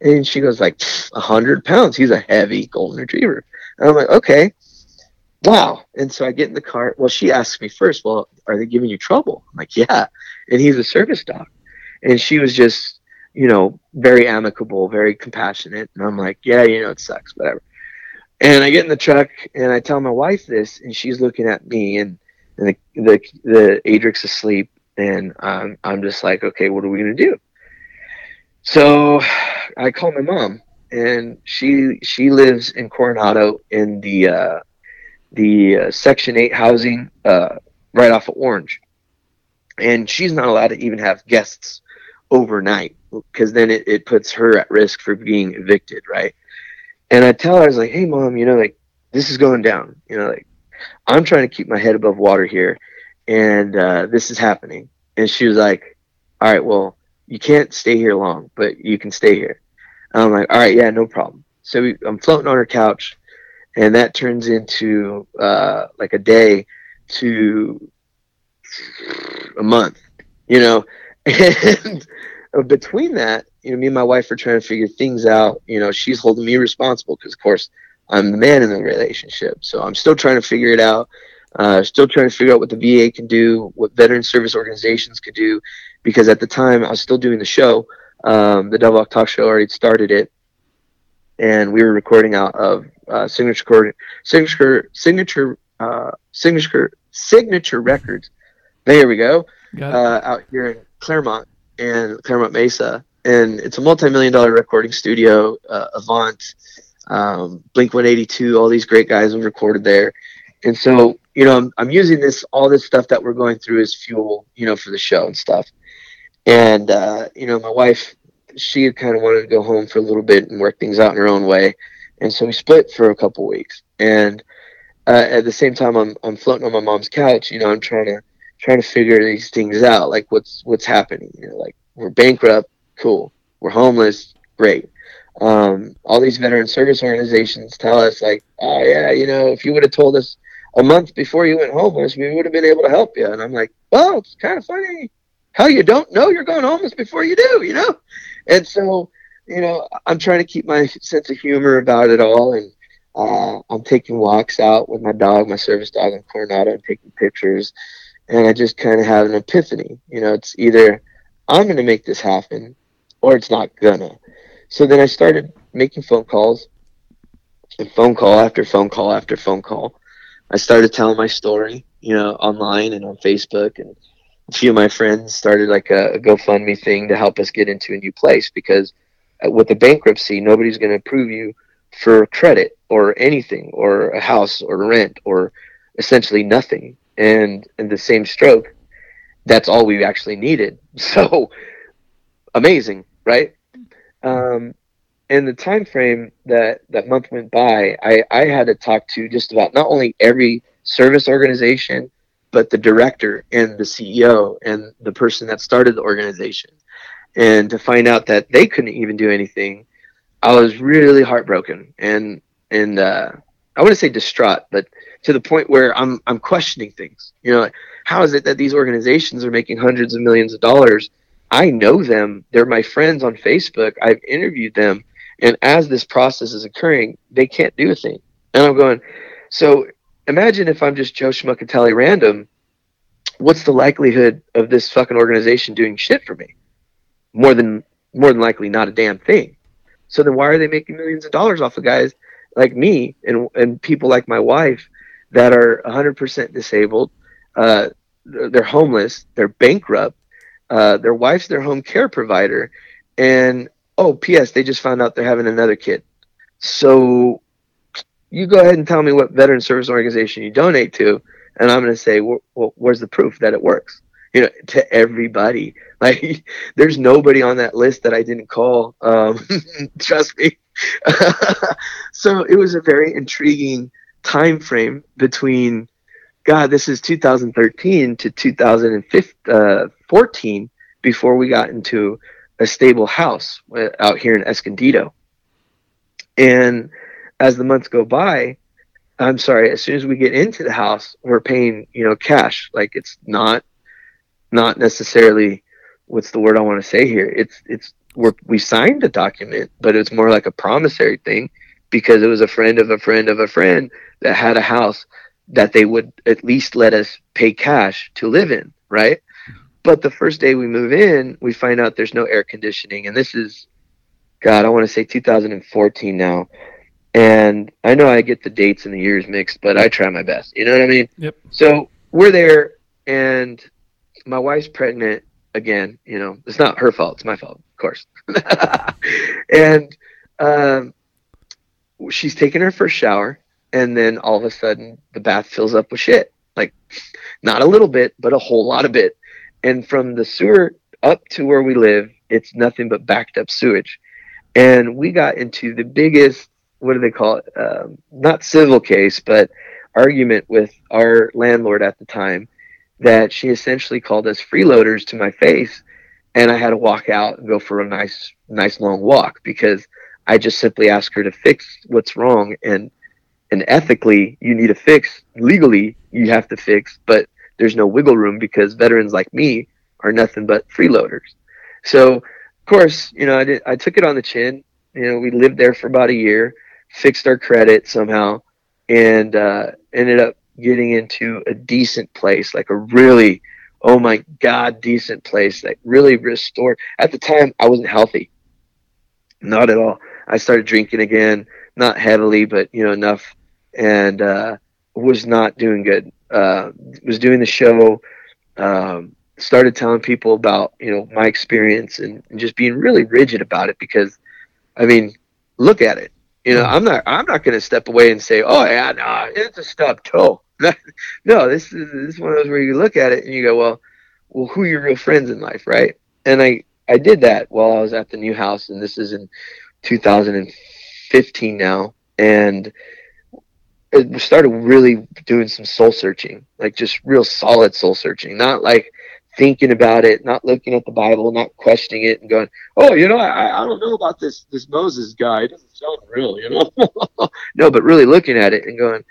And she goes like a hundred pounds. He's a heavy golden retriever. And I'm like, okay, wow. And so I get in the car. Well, she asks me first, well, are they giving you trouble? I'm like, yeah. And he's a service dog. And she was just you know, very amicable, very compassionate. And I'm like, yeah, you know, it sucks, whatever. And I get in the truck and I tell my wife this, and she's looking at me, and, and the, the the Adric's asleep, And I'm, I'm just like, okay, what are we going to do? So I call my mom and she, she lives in Coronado in the, uh, the uh, section eight housing, uh, right off of Orange. And she's not allowed to even have guests overnight because then it, it puts her at risk for being evicted. Right. And I tell her, I was like, Hey mom, you know, like this is going down, you know, like I'm trying to keep my head above water here and, uh, this is happening. And she was like, all right, well, you can't stay here long, but you can stay here. And I'm like, all right, yeah, no problem. So we, I'm floating on her couch and that turns into, uh, like a day to a month, you know, and between that, you know, me and my wife are trying to figure things out. You know, she's holding me responsible because, of course, I'm the man in the relationship. So I'm still trying to figure it out. Uh, still trying to figure out what the VA can do, what veteran service organizations could do, because at the time I was still doing the show. Um, the Devil Talk Show already started it, and we were recording out of uh, signature signature signature uh, signature signature records. There we go. Uh, out here in Clairemont and Clairemont Mesa, and it's a multi-million dollar recording studio. Uh, Avant, um, Blink 182, all these great guys have recorded there, and so you know I'm, I'm using this all this stuff that we're going through as fuel, you know, for the show and stuff. And uh, you know, my wife, she kind of wanted to go home for a little bit and work things out in her own way, and so we split for a couple weeks. And uh, at the same time, I'm I'm floating on my mom's couch. You know, I'm trying to trying to figure these things out, like what's what's happening. You know, like we're bankrupt, cool. We're homeless, great. Um, all these veteran service organizations tell us like, oh yeah, you know, if you would have told us a month before you went homeless, we would have been able to help you. And I'm like, well, it's kind of funny how you don't know you're going homeless before you do, you know? And so, you know, I'm trying to keep my sense of humor about it all. And uh, I'm taking walks out with my dog, my service dog in Coronado, and taking pictures and I just kind of have an epiphany. You know, it's either I'm going to make this happen or it's not gonna. So then I started making phone calls and phone call after phone call after phone call. I started telling my story, you know, online and on Facebook and a few of my friends started like a, a GoFundMe thing to help us get into a new place because with the bankruptcy, nobody's going to approve you for credit or anything or a house or rent or essentially nothing and in the same stroke, that's all we actually needed. So amazing, right? Um, in the time frame that that month went by, I, I had to talk to just about not only every service organization, but the director and the CEO and the person that started the organization. And to find out that they couldn't even do anything, I was really heartbroken and and uh, I wouldn't say distraught, but to the point where I'm I'm questioning things. You know, how is it that these organizations are making hundreds of millions of dollars? I know them. They're my friends on Facebook. I've interviewed them, and as this process is occurring, they can't do a thing. And I'm going, so imagine if I'm just Joe Schmuckatelli random. What's the likelihood of this fucking organization doing shit for me? More than more than likely, not a damn thing. So then, why are they making millions of dollars off of guys like me and and people like my wife that are 100% disabled. Uh, they're homeless. They're bankrupt. Uh, their wife's their home care provider. And oh, P.S. They just found out they're having another kid. So you go ahead and tell me what veteran service organization you donate to, and I'm going to say, well, where's the proof that it works? You know, to everybody. Like, there's nobody on that list that I didn't call. Um, trust me. so it was a very intriguing time frame between God, this is 2013 to 2014 uh, before we got into a stable house uh, out here in Escondido. And as the months go by, I'm sorry, as soon as we get into the house, we're paying, you know, cash. Like it's not, not necessarily, what's the word I want to say here? It's, it's, we're, we signed a document, but it's more like a promissory thing because it was a friend of a friend of a friend that had a house that they would at least let us pay cash to live in, right? But the first day we move in, we find out there's no air conditioning. And this is, God, I want to say 2014 now. And I know I get the dates and the years mixed, but I try my best. You know what I mean? Yep. So we're there, and my wife's pregnant again. You know, it's not her fault; it's my fault, of course. and um, she's taking her first shower, and then all of a sudden, the bath fills up with shit. Like, not a little bit, but a whole lot of it. And from the sewer up to where we live, it's nothing but backed up sewage. And we got into the biggest, what do they call it? Um, not civil case, but argument with our landlord at the time that she essentially called us freeloaders to my face and I had to walk out and go for a nice nice long walk because I just simply asked her to fix what's wrong. And and ethically you need to fix. Legally you have to fix but there's no wiggle room because veterans like me are nothing but freeloaders. So of course you know I did I took it on the chin. You know we lived there for about a year fixed our credit somehow and uh, ended up getting into a decent place, like a really, oh my God, decent place that really restored. At the time, I wasn't healthy, not at all. I started drinking again, not heavily, but you know enough, and uh, was not doing good. Uh, was doing the show. Um, started telling people about you know my experience and, and just being really rigid about it because, I mean, look at it. You know, I'm not I'm not going to step away and say, "Oh yeah, no, it's a stub toe." no, this is this is one of those where you look at it and you go, "Well, well, who are your real friends in life, right?" And I I did that while I was at the new house, and this is in 2015 now, and it started really doing some soul searching, like just real solid soul searching, not like thinking about it, not looking at the Bible, not questioning it, and going, "Oh, you know, I, I don't know about this this Moses guy. It doesn't sound real, you know." no, but really looking at it and going,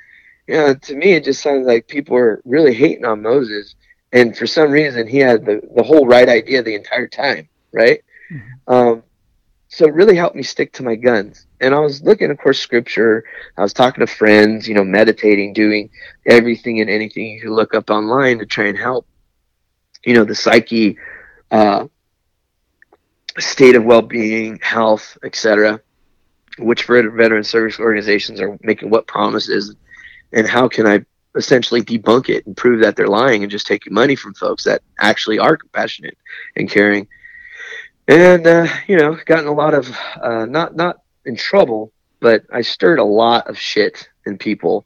"Yeah." to me, it just sounds like people were really hating on Moses, and for some reason, he had the the whole right idea the entire time, right? Mm-hmm. Um, so it really helped me stick to my guns. And I was looking, of course, scripture. I was talking to friends, you know, meditating, doing everything and anything you could look up online to try and help you know the psyche uh, state of well-being health etc which veteran service organizations are making what promises and how can i essentially debunk it and prove that they're lying and just taking money from folks that actually are compassionate and caring and uh, you know gotten a lot of uh, not not in trouble but i stirred a lot of shit in people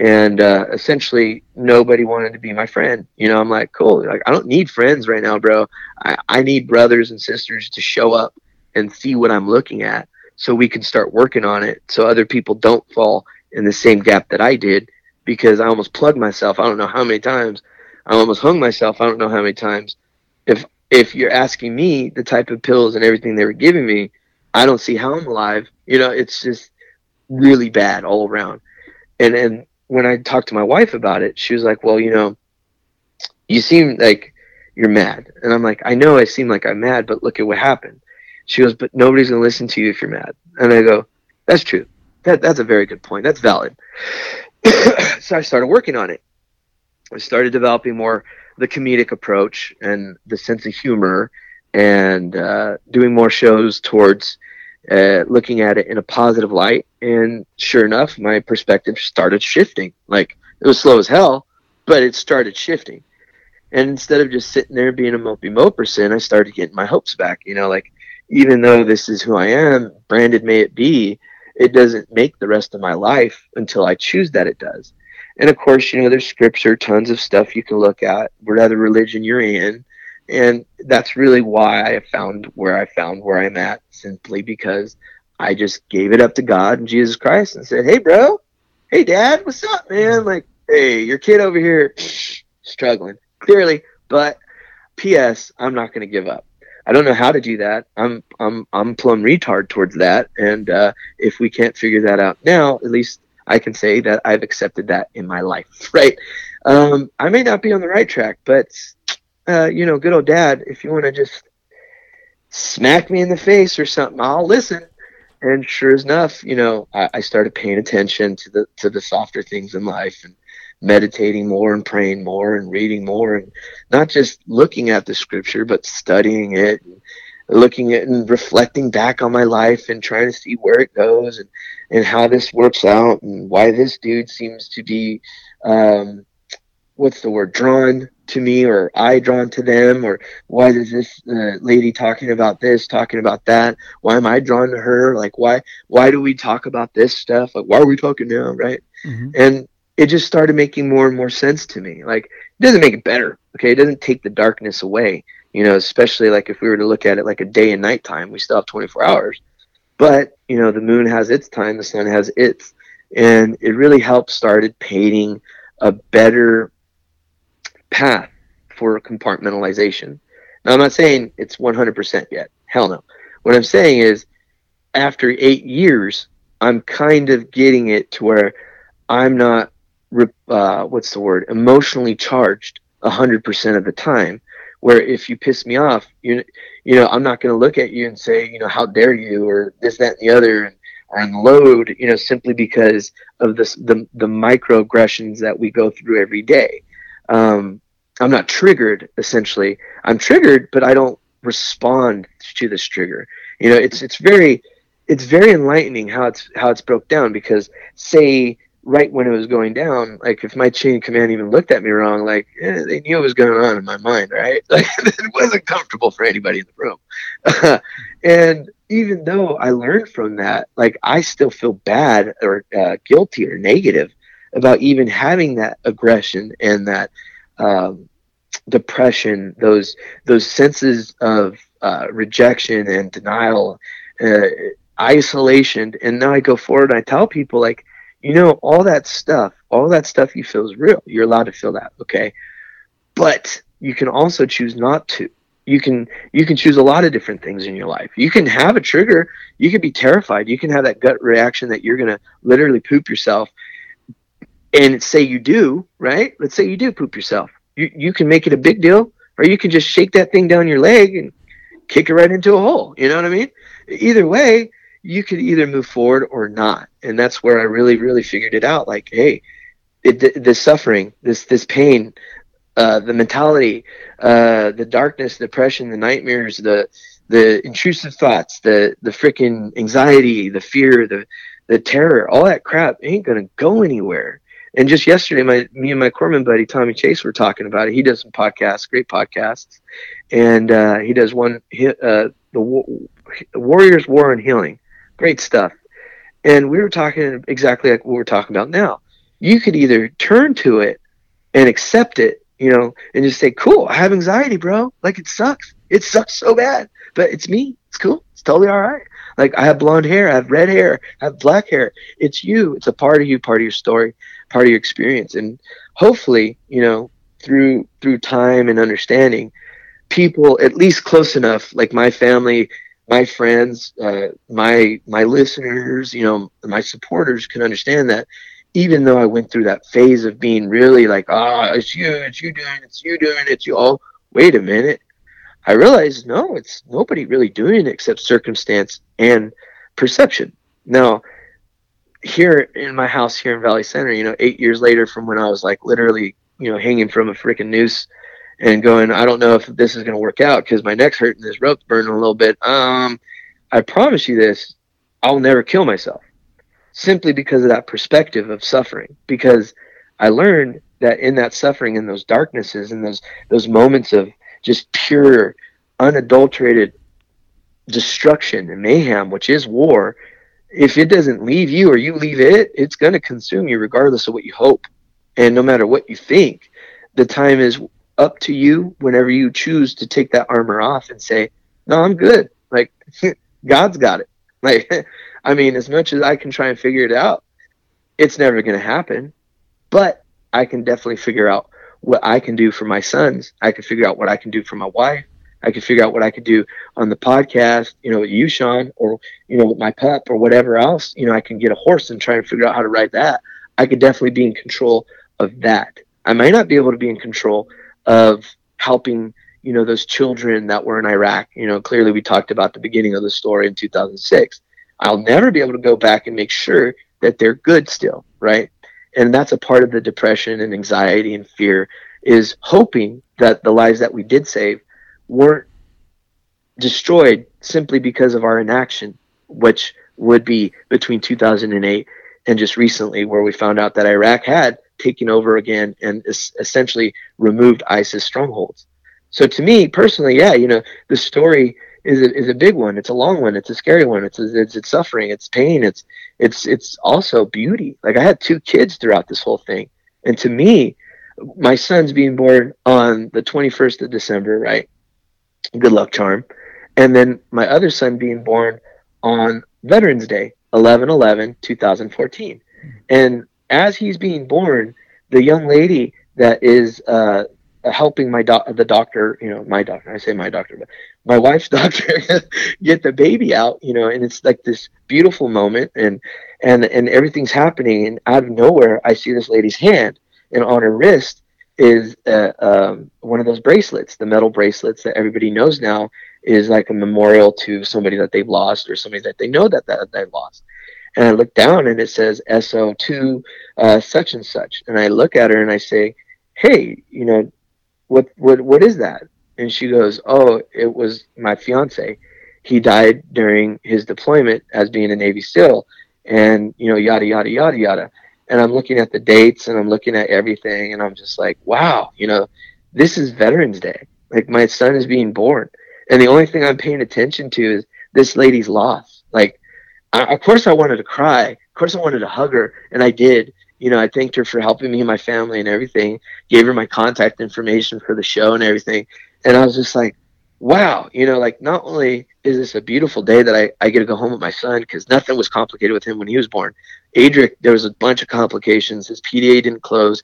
and uh, essentially nobody wanted to be my friend. You know, I'm like, cool. Like, I don't need friends right now, bro. I, I need brothers and sisters to show up and see what I'm looking at, so we can start working on it, so other people don't fall in the same gap that I did. Because I almost plugged myself. I don't know how many times. I almost hung myself. I don't know how many times. If if you're asking me the type of pills and everything they were giving me, I don't see how I'm alive. You know, it's just really bad all around. And and when I talked to my wife about it, she was like, "Well, you know, you seem like you're mad," and I'm like, "I know I seem like I'm mad, but look at what happened." She goes, "But nobody's gonna listen to you if you're mad," and I go, "That's true. That that's a very good point. That's valid." so I started working on it. I started developing more the comedic approach and the sense of humor, and uh, doing more shows towards uh, looking at it in a positive light. And sure enough, my perspective started shifting. Like it was slow as hell, but it started shifting. And instead of just sitting there being a mopey mo person, I started getting my hopes back. You know, like even though this is who I am, branded may it be, it doesn't make the rest of my life until I choose that it does. And of course, you know, there's scripture, tons of stuff you can look at, whatever religion you're in, and that's really why I found where I found where I'm at, simply because I just gave it up to God and Jesus Christ and said, Hey, bro, hey, dad, what's up, man? Like, hey, your kid over here struggling, clearly, but P.S., I'm not going to give up. I don't know how to do that. I'm I'm I'm plumb retard towards that, and uh, if we can't figure that out now, at least I can say that I've accepted that in my life. Right? Um, I may not be on the right track, but uh, you know, good old dad, if you want to just smack me in the face or something, I'll listen. And sure enough, you know, I, I started paying attention to the to the softer things in life and meditating more and praying more and reading more and not just looking at the scripture but studying it and looking at and reflecting back on my life and trying to see where it goes and, and how this works out and why this dude seems to be um, what's the word drawn to me or I drawn to them or why is this uh, lady talking about this talking about that? Why am I drawn to her? Like why why do we talk about this stuff? Like why are we talking now? Right? Mm-hmm. and it just started making more and more sense to me like it doesn't make it better okay it doesn't take the darkness away you know especially like if we were to look at it like a day and night time we still have 24 hours but you know the moon has its time the sun has its and it really helped started painting a better path for compartmentalization. Now, I'm not saying it's 100% yet. Hell no. What I'm saying is, after eight years, I'm kind of getting it to where I'm not, uh, what's the word, emotionally charged 100% of the time. Where if you piss me off, you, you know, I'm not going to look at you and say, you know, how dare you, or this, that, and the other, and, or unload, you know, simply because of this, the, the microaggressions that we go through every day. Um, I'm not triggered essentially. I'm triggered, but I don't respond to this trigger. You know, it's it's very it's very enlightening how it's how it's broke down because say right when it was going down, like if my chain command even looked at me wrong, like eh, they knew what was going on in my mind, right? Like it wasn't comfortable for anybody in the room. and even though I learned from that, like I still feel bad or uh, guilty or negative about even having that aggression and that um, depression, those those senses of uh, rejection and denial, uh, isolation, and now I go forward and I tell people like, you know, all that stuff, all that stuff you feel is real. You're allowed to feel that, okay? But you can also choose not to. You can you can choose a lot of different things in your life. You can have a trigger. You can be terrified. You can have that gut reaction that you're gonna literally poop yourself. And say you do, right? Let's say you do poop yourself you, you can make it a big deal or you can just shake that thing down your leg and kick it right into a hole. You know what I mean? Either way, you could either move forward or not. And that's where I really, really figured it out. Like, hey, it, the, suffering, this, this pain, uh, the mentality, uh, the darkness, depression, the nightmares, the, the intrusive thoughts, the, the freaking anxiety, the fear, the, the terror, all that crap ain't to go anywhere. And just yesterday, my me and my corpsman buddy Tommy Chase were talking about it. He does some podcasts, great podcasts, and uh, he does one uh, the Warriors War and Healing, great stuff. And we were talking exactly like what we're talking about now. You could either turn to it and accept it, you know, and just say, "Cool, I have anxiety, bro. Like it sucks. It sucks so bad, but it's me. It's cool. It's totally all right. Like I have blonde hair, I have red hair, I have black hair. It's you. It's a part of you, part of your story part of your experience and hopefully you know through through time and understanding people at least close enough like my family my friends uh, my my listeners you know my supporters can understand that even though i went through that phase of being really like ah oh, it's you it's you doing it's you doing it's you all wait a minute. I realized no it's nobody really doing it except circumstance and perception. Now here in my house here in Valley Center, you know, eight years later from when I was like literally, you know, hanging from a freaking noose and going, I don't know if this is going to work out because my neck's hurting, this rope's burning a little bit. Um, I promise you this, I'll never kill myself simply because of that perspective of suffering. Because I learned that in that suffering, in those darknesses, in those those moments of just pure, unadulterated destruction and mayhem, which is war, if it doesn't leave you or you leave it, it's going to consume you regardless of what you hope. And no matter what you think, the time is up to you whenever you choose to take that armor off and say, No, I'm good. Like, God's got it. Like, I mean, as much as I can try and figure it out, it's never going to happen. But I can definitely figure out what I can do for my sons. I can figure out what I can do for my wife. I can figure out what I could do on the podcast, you know, with you, Sean, or, you know, with my pup or whatever else. You know, I can get a horse and try and figure out how to ride that. I could definitely be in control of that. I might not be able to be in control of helping, you know, those children that were in Iraq. You know, clearly we talked about the beginning of the story in 2006. I'll never be able to go back and make sure that they're good still, right? And that's a part of the depression and anxiety and fear is hoping that the lives that we did save weren't destroyed simply because of our inaction, which would be between 2008 and just recently, where we found out that Iraq had taking over again and es- essentially removed ISIS strongholds. So to me personally, yeah, you know, the story is a, is a big one. It's a long one. It's a scary one. It's, it's it's suffering. It's pain. It's it's it's also beauty. Like I had two kids throughout this whole thing, and to me, my son's being born on the 21st of December, right? Good luck charm. And then my other son being born on Veterans Day, 11 11 2014. And as he's being born, the young lady that is uh, helping my doc- the doctor, you know, my doctor, I say my doctor, but my wife's doctor get the baby out, you know, and it's like this beautiful moment and and and everything's happening and out of nowhere I see this lady's hand and on her wrist is uh, um, one of those bracelets, the metal bracelets that everybody knows now is like a memorial to somebody that they've lost or somebody that they know that, that they've lost. And I look down and it says SO2 uh, such and such. And I look at her and I say, hey, you know, what, what, what is that? And she goes, oh, it was my fiance. He died during his deployment as being a Navy SEAL and, you know, yada, yada, yada, yada. And I'm looking at the dates and I'm looking at everything and I'm just like, wow, you know, this is Veterans Day. Like my son is being born. And the only thing I'm paying attention to is this lady's loss. Like, I, of course I wanted to cry. Of course I wanted to hug her. And I did you know, I thanked her for helping me and my family and everything. Gave her my contact information for the show and everything. And I was just like, wow, you know, like not only is this a beautiful day that I, I get to go home with my son because nothing was complicated with him when he was born. Adric, there was a bunch of complications. His PDA didn't close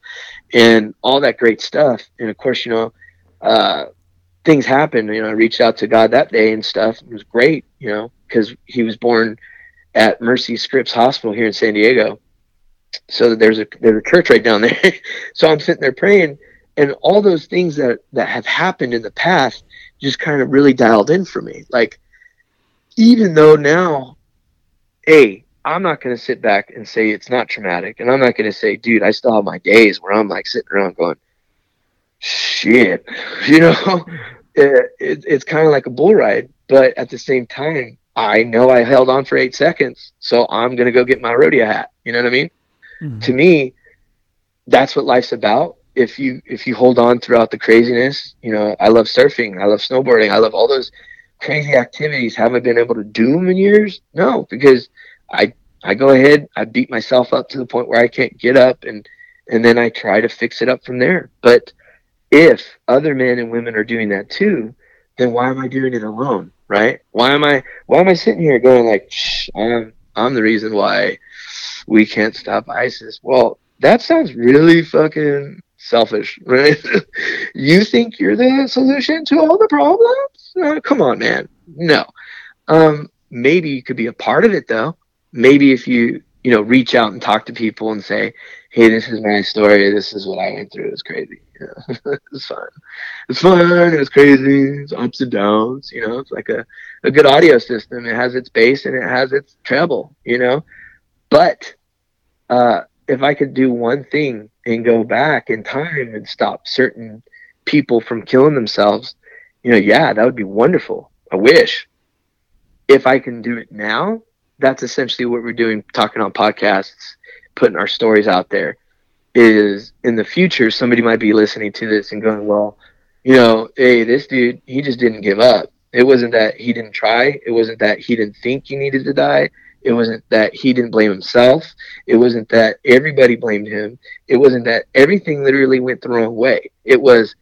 and all that great stuff. And of course, you know, uh, things happened. You know, I reached out to God that day and stuff. It was great, you know, because he was born at Mercy Scripps Hospital here in San Diego so that there's a there's a church right down there. so I'm sitting there praying, and all those things that that have happened in the past just kind of really dialed in for me. Like, even though now, a I'm not going to sit back and say it's not traumatic, and I'm not going to say, dude, I still have my days where I'm like sitting around going, shit, you know. it, it, it's kind of like a bull ride, but at the same time, I know I held on for eight seconds, so I'm gonna go get my rodeo hat. You know what I mean? Mm-hmm. To me, that's what life's about. If you if you hold on throughout the craziness, you know, I love surfing, I love snowboarding, I love all those crazy activities. Have I been able to do them in years? No, because I I go ahead, I beat myself up to the point where I can't get up and and then I try to fix it up from there. But if other men and women are doing that too, then why am I doing it alone? Right? Why am I why am I sitting here going like I'm I'm the reason why we can't stop ISIS. Well, that sounds really fucking selfish, right? you think you're the solution to all the problems? Uh, come on, man. No. Um, maybe you could be a part of it though. Maybe if you, you know, reach out and talk to people and say, Hey, this is my story. This is what I went through. It's crazy. Yeah. it's fun. It's fun. It's crazy. It's ups and downs. You know, it's like a, a good audio system. It has its bass and it has its treble, you know, but uh, if I could do one thing and go back in time and stop certain people from killing themselves, you know, yeah, that would be wonderful. I wish. If I can do it now, that's essentially what we're doing, talking on podcasts, putting our stories out there. Is in the future, somebody might be listening to this and going, well, you know, hey, this dude, he just didn't give up. It wasn't that he didn't try. It wasn't that he didn't think he needed to die. It wasn't that he didn't blame himself. It wasn't that everybody blamed him. It wasn't that everything literally went the wrong way. It was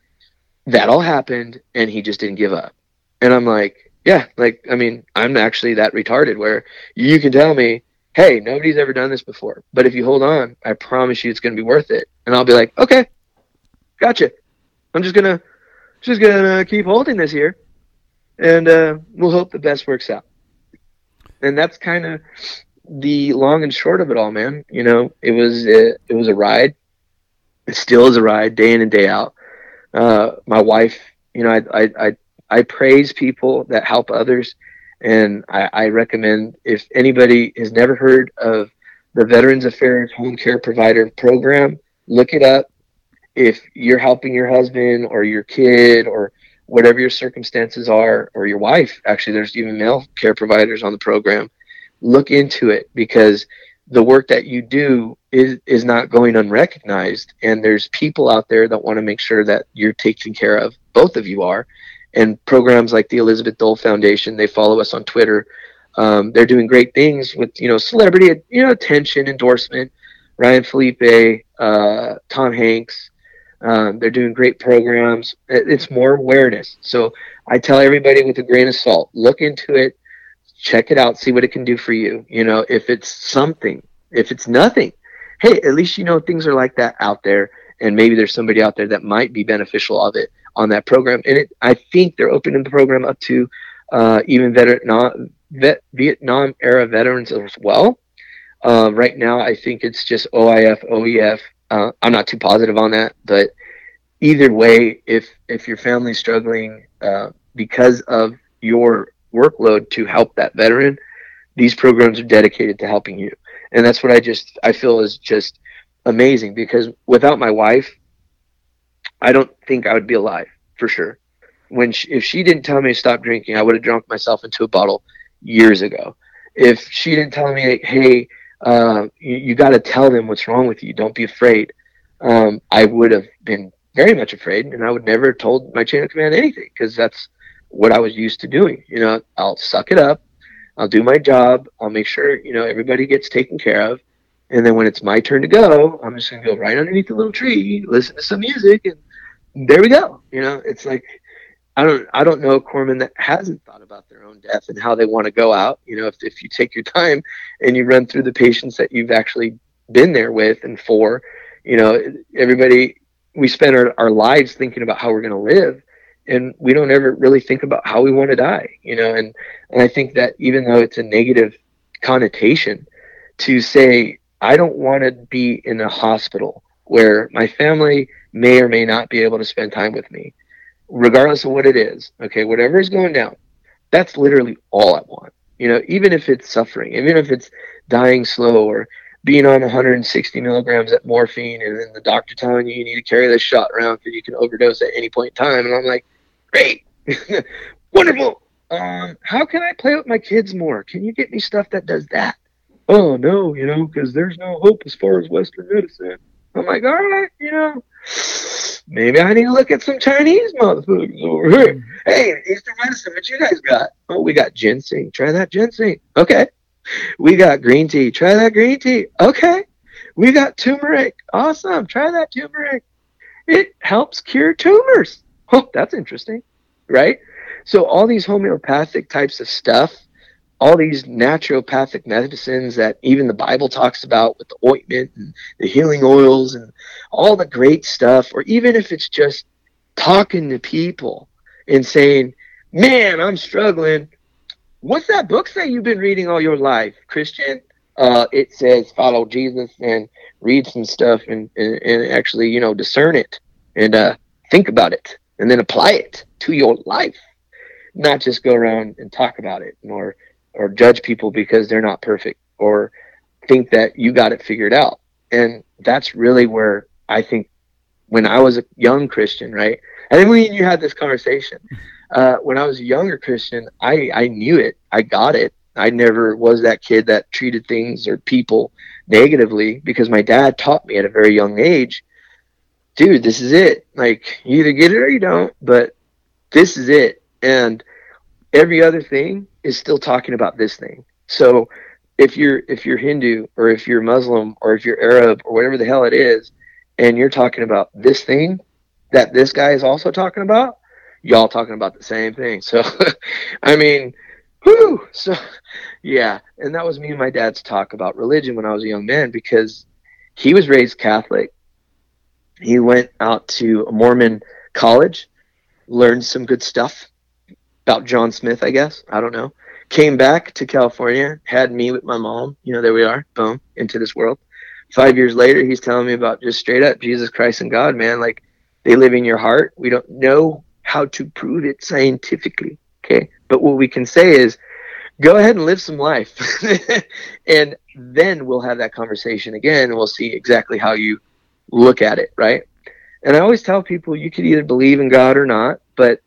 that all happened and he just didn't give up. And I'm like, yeah, like, I mean, I'm actually that retarded where you can tell me, hey, nobody's ever done this before. But if you hold on, I promise you it's going to be worth it. And I'll be like, okay, gotcha. I'm just going to, just to keep holding this here. And uh, we'll hope the best works out and that's kind of the long and short of it all, man. You know, it was it, it was a ride. It still is a ride, day in and day out. Uh, my wife, you know, I, I I I praise people that help others, and I, I recommend if anybody has never heard of the Veterans Affairs Home Care Provider Program, look it up. If you're helping your husband or your kid or whatever your circumstances are, or your wife. Actually, there's even male care providers on the program. Look into it because the work that you do is is not going unrecognized and there's people out there that want to make sure that you're taken care of both of you are and programs like the elizabeth dole foundation they follow us on twitter. Um, they're doing great things with you know celebrity you know attention endorsement. Ryan phillippe uh, tom hanks um, they're doing great programs. It's more awareness. So i tell everybody with a grain of salt look into it check it out see what it can do for you. You know if it's something if it's nothing hey, at least you know things are like that out there, and maybe there's somebody out there that might be beneficial of it on that program. And it, I think they're opening the program up to uh, even Vietnam, vet, Vietnam era veterans as well. Uh, right now, I think it's just OIF, OEF. Uh, I'm not too positive on that, but either way, if if your family's struggling uh, because of your workload to help that veteran, these programs are dedicated to helping you and that's what I just I feel is just amazing because without my wife, I don't think I would be alive for sure. When she, if she didn't tell me to stop drinking, I would have drunk myself into a bottle years ago. If she didn't tell me, hey, uh, you, you got to tell them what's wrong with you, don't be afraid, um, I would have been very much afraid, and I would never have told my chain of command anything because that's what I was used to doing. You know, I'll suck it up. I'll do my job. I'll make sure, you know, everybody gets taken care of. And then when it's my turn to go, I'm just to go right underneath the little tree, listen to some music, and there we go. You know, it's like, I don't, I don't know a corpsman that hasn't thought about their own death and how they want to go out. You know, if, if you take your time and you run through the patients that you've actually been there with and for, you know, everybody, we spend our, our lives thinking about how we're going to live and we don't ever really think about how we want to die you know and and i think that even though it's a negative connotation to say i don't want to be in a hospital where my family may or may not be able to spend time with me regardless of what it is okay whatever is going down that's literally all i want you know even if it's suffering even if it's dying slow or being on 160 milligrams of morphine and then the doctor telling you you need to carry this shot around because you can overdose at any point in time and i'm like Great. Wonderful. Um, how can I play with my kids more? Can you get me stuff that does that? Oh, no, you know, because there's no hope as far as Western medicine. I'm like, all right, you know, maybe I need to look at some Chinese motherfuckers over here. Mm. Hey, Eastern medicine, what you guys got? Oh, we got ginseng. Try that ginseng. Okay. We got green tea. Try that green tea. Okay. We got turmeric. Awesome. Try that turmeric. It helps cure tumors oh, that's interesting, right? So all these homeopathic types of stuff, all these naturopathic medicines that even the Bible talks about with the ointment and the healing oils and all the great stuff, or even if it's just talking to people and saying, man, I'm struggling. What's that book say you've been reading all your life, Christian? Uh, it says follow Jesus and read some stuff and, and, and actually, you know, discern it and uh, think about it and then apply it to your life, not just go around and talk about it or or judge people because they're not perfect or think that you got it figured out. And that's really where I think when I was a young Christian, right? I think when you had this conversation, uh, when I was a younger Christian, I, I knew it. I got it. I never was that kid that treated things or people negatively because my dad taught me at a very young age dude, this is it. Like, you either get it or you don't, but this is it. And every other thing is still talking about this thing. So if you're if you're Hindu or if you're Muslim or if you're Arab or whatever the hell it is, and you're talking about this thing that this guy is also talking about, y'all talking about the same thing. So I mean, whew. So yeah, and that was me and my dad's talk about religion when I was a young man because he was raised Catholic he went out to a Mormon college, learned some good stuff about John Smith, I guess. I don't know. Came back to California, had me with my mom. You know, there we are, boom, into this world. Five years later, he's telling me about just straight up Jesus Christ and God, man. Like, they live in your heart. We don't know how to prove it scientifically, okay? But what we can say is, go ahead and live some life. and then we'll have that conversation again and we'll see exactly how you look at it, right? And I always tell people you could either believe in God or not, but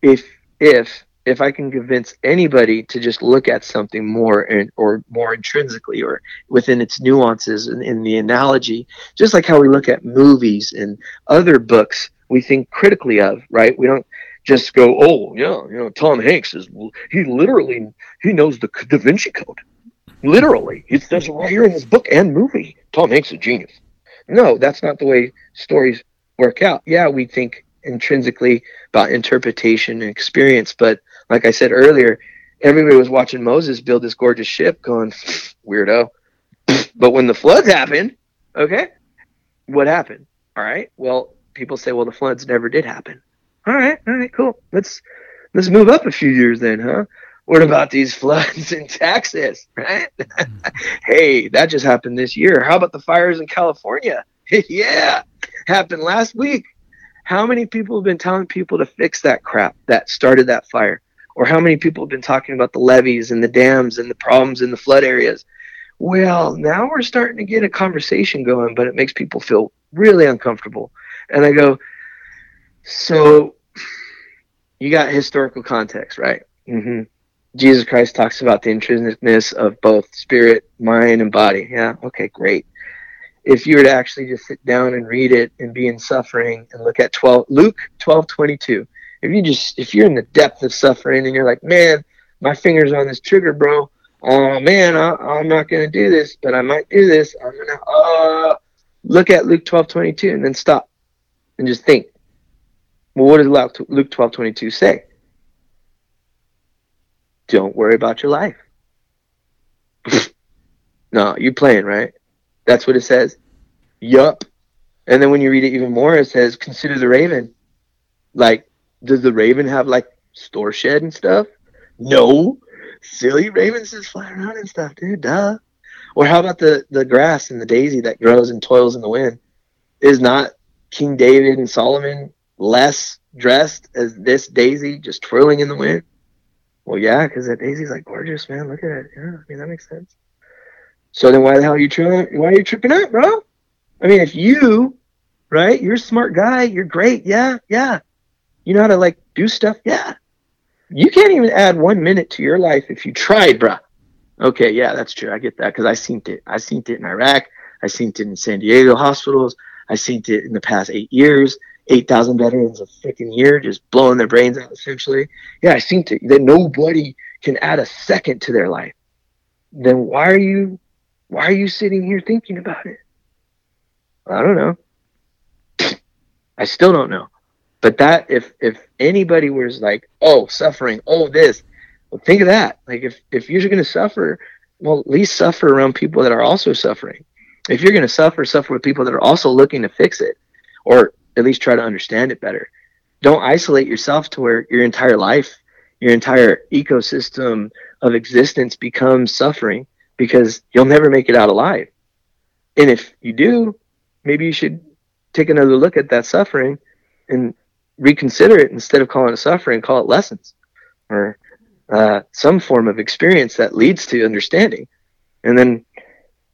if if if I can convince anybody to just look at something more and or more intrinsically or within its nuances and in the analogy, just like how we look at movies and other books we think critically of, right? We don't just go, oh yeah, you know, Tom Hanks is he literally he knows the Da Vinci Code. Literally, it says right here in his book and movie. Tom Hanks is a genius. No, that's not the way stories work out. Yeah, we think intrinsically about interpretation and experience, but like I said earlier, everybody was watching Moses build this gorgeous ship, going weirdo. but when the floods happened, okay, what happened? All right, well, people say, well, the floods never did happen. All right, all right, cool. Let's let's move up a few years then, huh? What about these floods in Texas, right? hey, that just happened this year. How about the fires in California? yeah, happened last week. How many people have been telling people to fix that crap that started that fire? Or how many people have been talking about the levees and the dams and the problems in the flood areas? Well, now we're starting to get a conversation going, but it makes people feel really uncomfortable. And I go, so you got historical context, right? Mm-hmm. Jesus Christ talks about the intrinsicness of both spirit, mind, and body. Yeah, okay, great. If you were to actually just sit down and read it and be in suffering and look at 12 Luke 12 22, if you just if you're in the depth of suffering and you're like, man, my fingers on this trigger, bro. Oh man, I, am not gonna do this, but I might do this. I'm gonna uh look at Luke 12 22 and then stop and just think. Well, what does Luke 12 22 say? Don't worry about your life. no, you're playing, right? That's what it says. Yup. And then when you read it even more, it says, consider the raven. Like, does the raven have like store shed and stuff? No. Silly ravens just fly around and stuff, dude. Duh. Or how about the the grass and the daisy that grows and toils in the wind? Is not King David and Solomon less dressed as this daisy just twirling in the wind? Well, yeah, because that daisy's like gorgeous, man. Look at it. Yeah, I mean that makes sense. So then, why the hell are you tripping? Why are you tripping up, bro? I mean, if you, right, you're a smart guy, you're great. Yeah, yeah. You know how to like do stuff. Yeah. You can't even add one minute to your life if you tried, bro. Okay, yeah, that's true. I get that because I seen it. I seen it in Iraq. I seen it in San Diego hospitals. I seen it in the past eight years. Eight thousand veterans a freaking year just blowing their brains out. Essentially, yeah, I seen it. That nobody can add a second to their life. Then why are you, why are you sitting here thinking about it? I don't know. I still don't know. But that if if anybody was like, oh, suffering, oh this, well, think of that. Like if if you're going to suffer, well, at least suffer around people that are also suffering. If you're going to suffer, suffer with people that are also looking to fix it, or at least try to understand it better. Don't isolate yourself to where your entire life, your entire ecosystem of existence becomes suffering because you'll never make it out alive. And if you do, maybe you should take another look at that suffering and reconsider it instead of calling it suffering, call it lessons or uh, some form of experience that leads to understanding. And then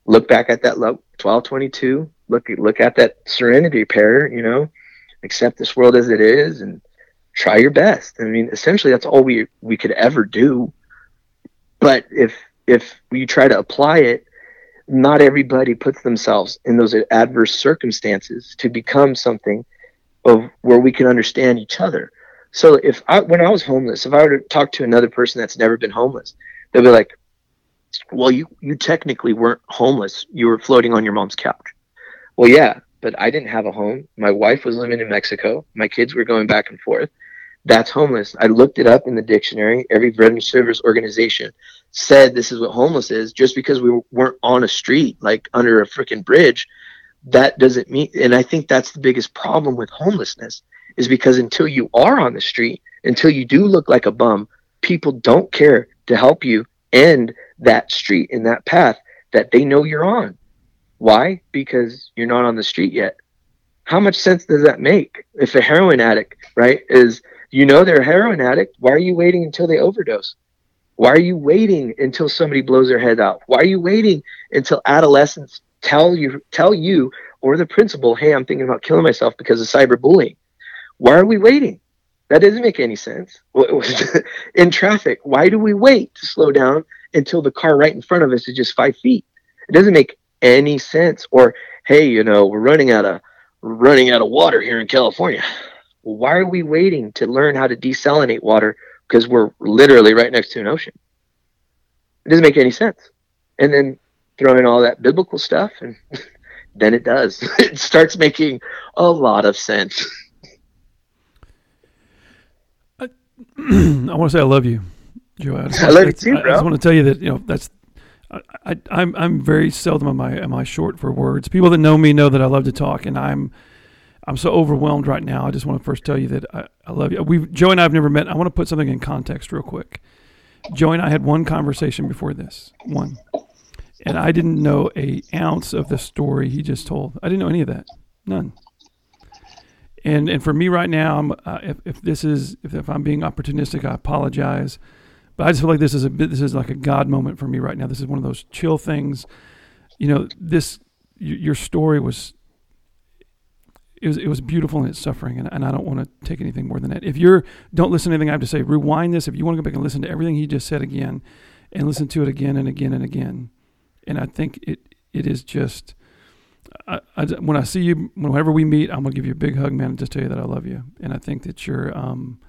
look back at that 1222, look, look at that serenity pair, you know, accept this world as it is and try your best. I mean, essentially that's all we, we could ever do. But if, if we try to apply it, not everybody puts themselves in those adverse circumstances to become something of where we can understand each other. So if I when I was homeless, if I were to talk to another person that's never been homeless, they'll be like, "Well, you you technically weren't homeless. You were floating on your mom's couch." Well, yeah, but I didn't have a home. My wife was living in Mexico. My kids were going back and forth. That's homeless. I looked it up in the dictionary. Every veteran service organization said this is what homeless is. Just because we weren't on a street, like under a freaking bridge, that doesn't mean and i think that's the biggest problem with homelessness is because until you are on the street until you do look like a bum people don't care to help you end that street in that path that they know you're on why because you're not on the street yet how much sense does that make if a heroin addict right is you know they're a heroin addict why are you waiting until they overdose why are you waiting until somebody blows their head out why are you waiting until adolescents tell you tell you or the principal, hey, I'm thinking about killing myself because of cyberbullying. Why are we waiting? That doesn't make any sense. in traffic, why do we wait to slow down until the car right in front of us is just five feet? It doesn't make any sense. Or, hey, you know, we're running out of running out of water here in California. Well, why are we waiting to learn how to desalinate water? Because we're literally right next to an ocean. It doesn't make any sense. And then throw in all that biblical stuff, and then it does. it starts making a lot of sense. I, I want to say I love you, Joe. I, I love you too, bro. I just want to tell you that you know that's I, I'm I'm very seldom am I am I short for words. People that know me know that I love to talk, and I'm I'm so overwhelmed right now. I just want to first tell you that I, I love you. We Joe and I have never met. I want to put something in context real quick. Joe and I had one conversation before this, one, and I didn't know a ounce of the story he just told. I didn't know any of that, none. And and for me right now, uh, if if this is if, if I'm being opportunistic, I apologize. But I just feel like this is a bit. This is like a God moment for me right now. This is one of those chill things. You know, this your story was it was it was beautiful in its suffering, and, and I don't want to take anything more than that. If you're don't listen to anything I have to say, rewind this. If you want to go back and listen to everything he just said again, and listen to it again and again and again, and I think it it is just. I, I, when I see you, whenever we meet, I'm gonna give you a big hug, man, and just tell you that I love you. And I think that you're, um,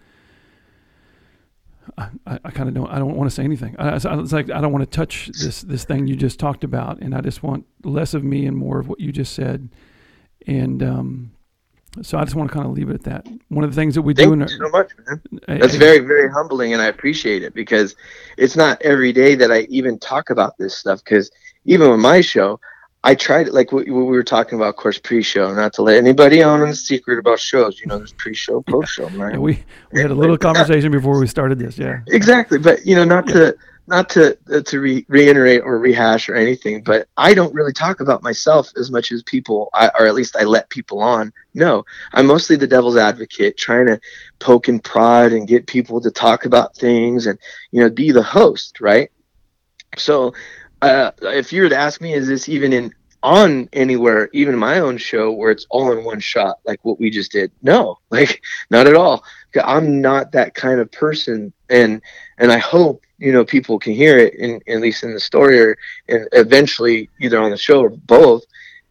I, I kind of don't. I don't want to say anything. I, it's like I don't want to touch this this thing you just talked about, and I just want less of me and more of what you just said. And um, so I just want to kind of leave it at that. One of the things that we Thank do. Thank you so much, man. That's I, very very humbling, and I appreciate it because it's not every day that I even talk about this stuff. Because even on my show, I tried like what, we were talking about, of course, pre-show. Not to let anybody on the secret about shows. You know, there's pre-show, post-show, right? Yeah, we we had a little conversation before we started this. Yeah, exactly. But you know, not yeah. to not to uh, to re- reiterate or rehash or anything, but I don't really talk about myself as much as people, I, or at least I let people on. No, I'm mostly the devil's advocate, trying to poke and prod and get people to talk about things, and you know, be the host, right? So uh, if you were to ask me, is this even in on anywhere, even my own show, where it's all in one shot, like what we just did? No, like not at all. I'm not that kind of person, and and I hope you know people can hear it, in, at least in the story, or and eventually either on the show or both.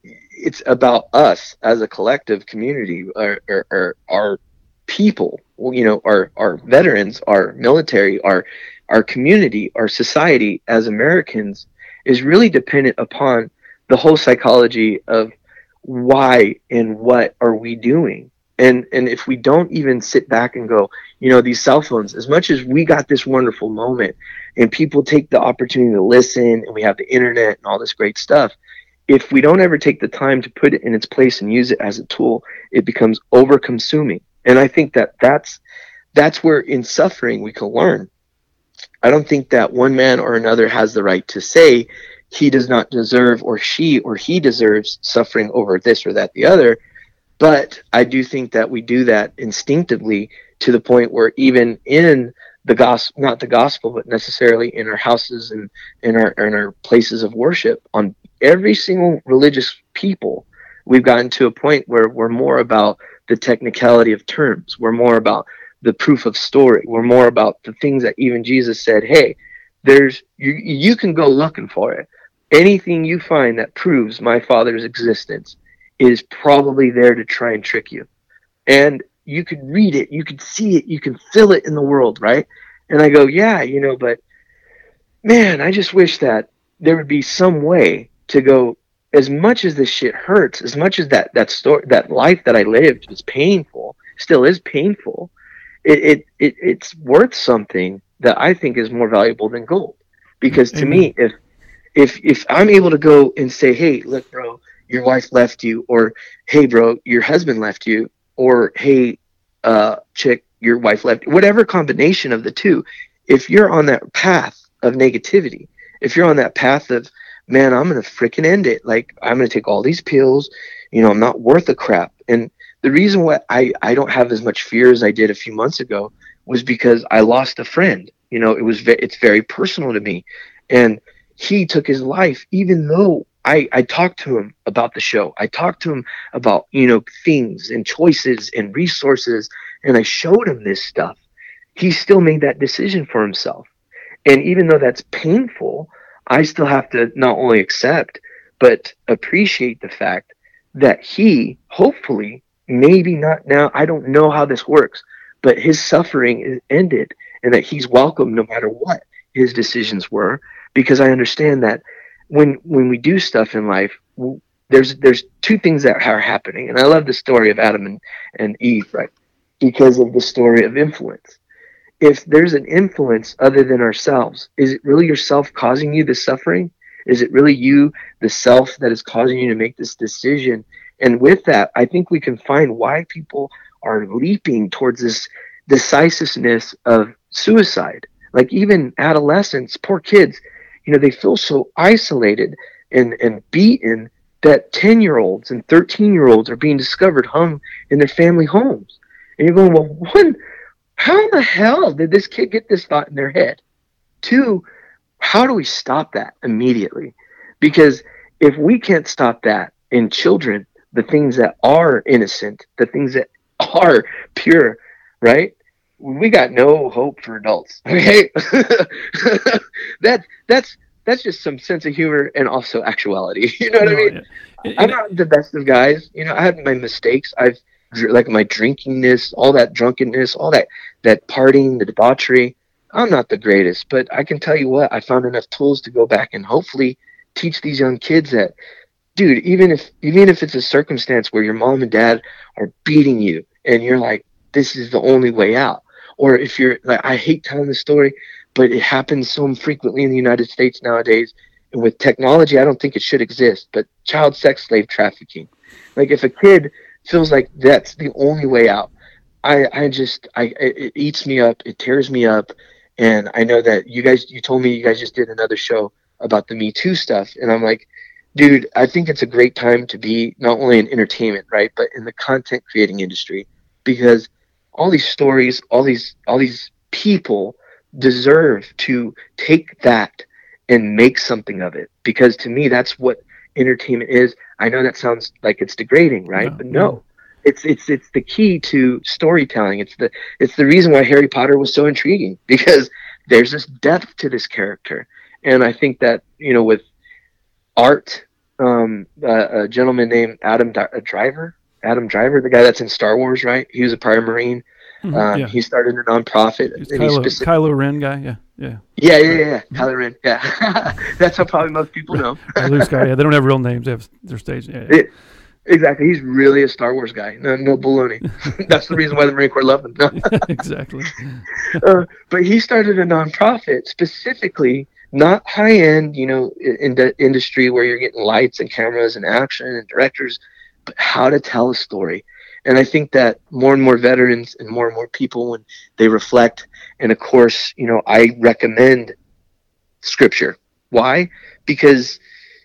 It's about us as a collective community, or, or, or our people, you know, our our veterans, our military, our our community, our society as Americans is really dependent upon the whole psychology of why and what are we doing and and if we don't even sit back and go you know these cell phones as much as we got this wonderful moment and people take the opportunity to listen and we have the internet and all this great stuff if we don't ever take the time to put it in its place and use it as a tool it becomes over consuming and i think that that's that's where in suffering we can learn I don't think that one man or another has the right to say he does not deserve or she or he deserves suffering over this or that the other. But I do think that we do that instinctively to the point where even in the gospel, not the gospel, but necessarily in our houses and in our in our places of worship, on every single religious people, we've gotten to a point where we're more about the technicality of terms. We're more about the proof of story. We're more about the things that even Jesus said, hey, there's you you can go looking for it. Anything you find that proves my father's existence is probably there to try and trick you. And you could read it, you could see it, you can feel it in the world, right? And I go, yeah, you know, but man, I just wish that there would be some way to go as much as this shit hurts, as much as that that story that life that I lived was painful, still is painful it, it, it it's worth something that I think is more valuable than gold. Because to me, if if if I'm able to go and say, hey, look, bro, your wife left you, or hey, bro, your husband left you, or hey, uh, chick, your wife left, whatever combination of the two, if you're on that path of negativity, if you're on that path of, man, I'm gonna freaking end it, like I'm gonna take all these pills, you know, I'm not worth a crap, and the reason why I, I don't have as much fear as I did a few months ago was because I lost a friend. You know, it was ve- it's very personal to me, and he took his life, even though I, I talked to him about the show. I talked to him about, you know, things and choices and resources. And I showed him this stuff. He still made that decision for himself. And even though that's painful, I still have to not only accept, but appreciate the fact that he, hopefully, maybe not now, I don't know how this works, but his suffering is ended and that he's welcome no matter what his decisions were. Because I understand that when when we do stuff in life, there's there's two things that are happening, and I love the story of Adam and, and Eve, right? Because of the story of influence if there's an influence other than ourselves, is it really yourself causing you the suffering? Is it really you, the self, that is causing you to make this decision? And with that, I think we can find why people are leaping towards this decisiveness of suicide. Like even adolescents, poor kids, you know, they feel so isolated and, and beaten that 10 year olds and 13 year olds are being discovered hung in their family homes. And you're going, well, one, how the hell did this kid get this thought in their head? Two, how do we stop that immediately? Because if we can't stop that in children, the things that are innocent, the things that are pure, right? We got no hope for adults. Okay, that that's that's just some sense of humor and also actuality. You know what no, I mean? Yeah. I'm not the best of guys. You know, I have my mistakes. I've like my drinkingness, all that drunkenness, all that that partying, the debauchery. I'm not the greatest, but I can tell you what, I found enough tools to go back and hopefully teach these young kids that dude, even if even if it's a circumstance where your mom and dad are beating you and you're like this is the only way out or if you're like I hate telling the story, but it happens so frequently in the United States nowadays and with technology I don't think it should exist, but child sex slave trafficking. Like if a kid feels like that's the only way out. I, I just I it eats me up, it tears me up, and I know that you guys you told me you guys just did another show about the Me Too stuff, and I'm like, dude, I think it's a great time to be not only in entertainment, right, but in the content creating industry because all these stories, all these all these people deserve to take that and make something of it because to me that's what entertainment is. I know that sounds like it's degrading, right? No, but no. It's it's it's the key to storytelling. It's the it's the reason why Harry Potter was so intriguing because there's this depth to this character, and I think that you know with art, um, uh, a gentleman named Adam D- Driver, Adam Driver, the guy that's in Star Wars, right? He was a prior Marine. Mm-hmm, um, yeah. He started a nonprofit. He's Kylo, specific- Kylo Ren guy, yeah, yeah. Yeah, yeah, yeah, yeah. Kylo Ren, yeah. That's how probably most people know. Luke Sky, yeah. They don't have real names. They have their stage. Yeah, yeah. It, exactly. He's really a Star Wars guy. No, no baloney. That's the reason why the Marine Corps loved him. exactly. uh, but he started a nonprofit specifically, not high end, you know, in the industry where you're getting lights and cameras and action and directors, but how to tell a story and I think that more and more veterans and more and more people, when they reflect, and of course, you know, I recommend scripture. Why? Because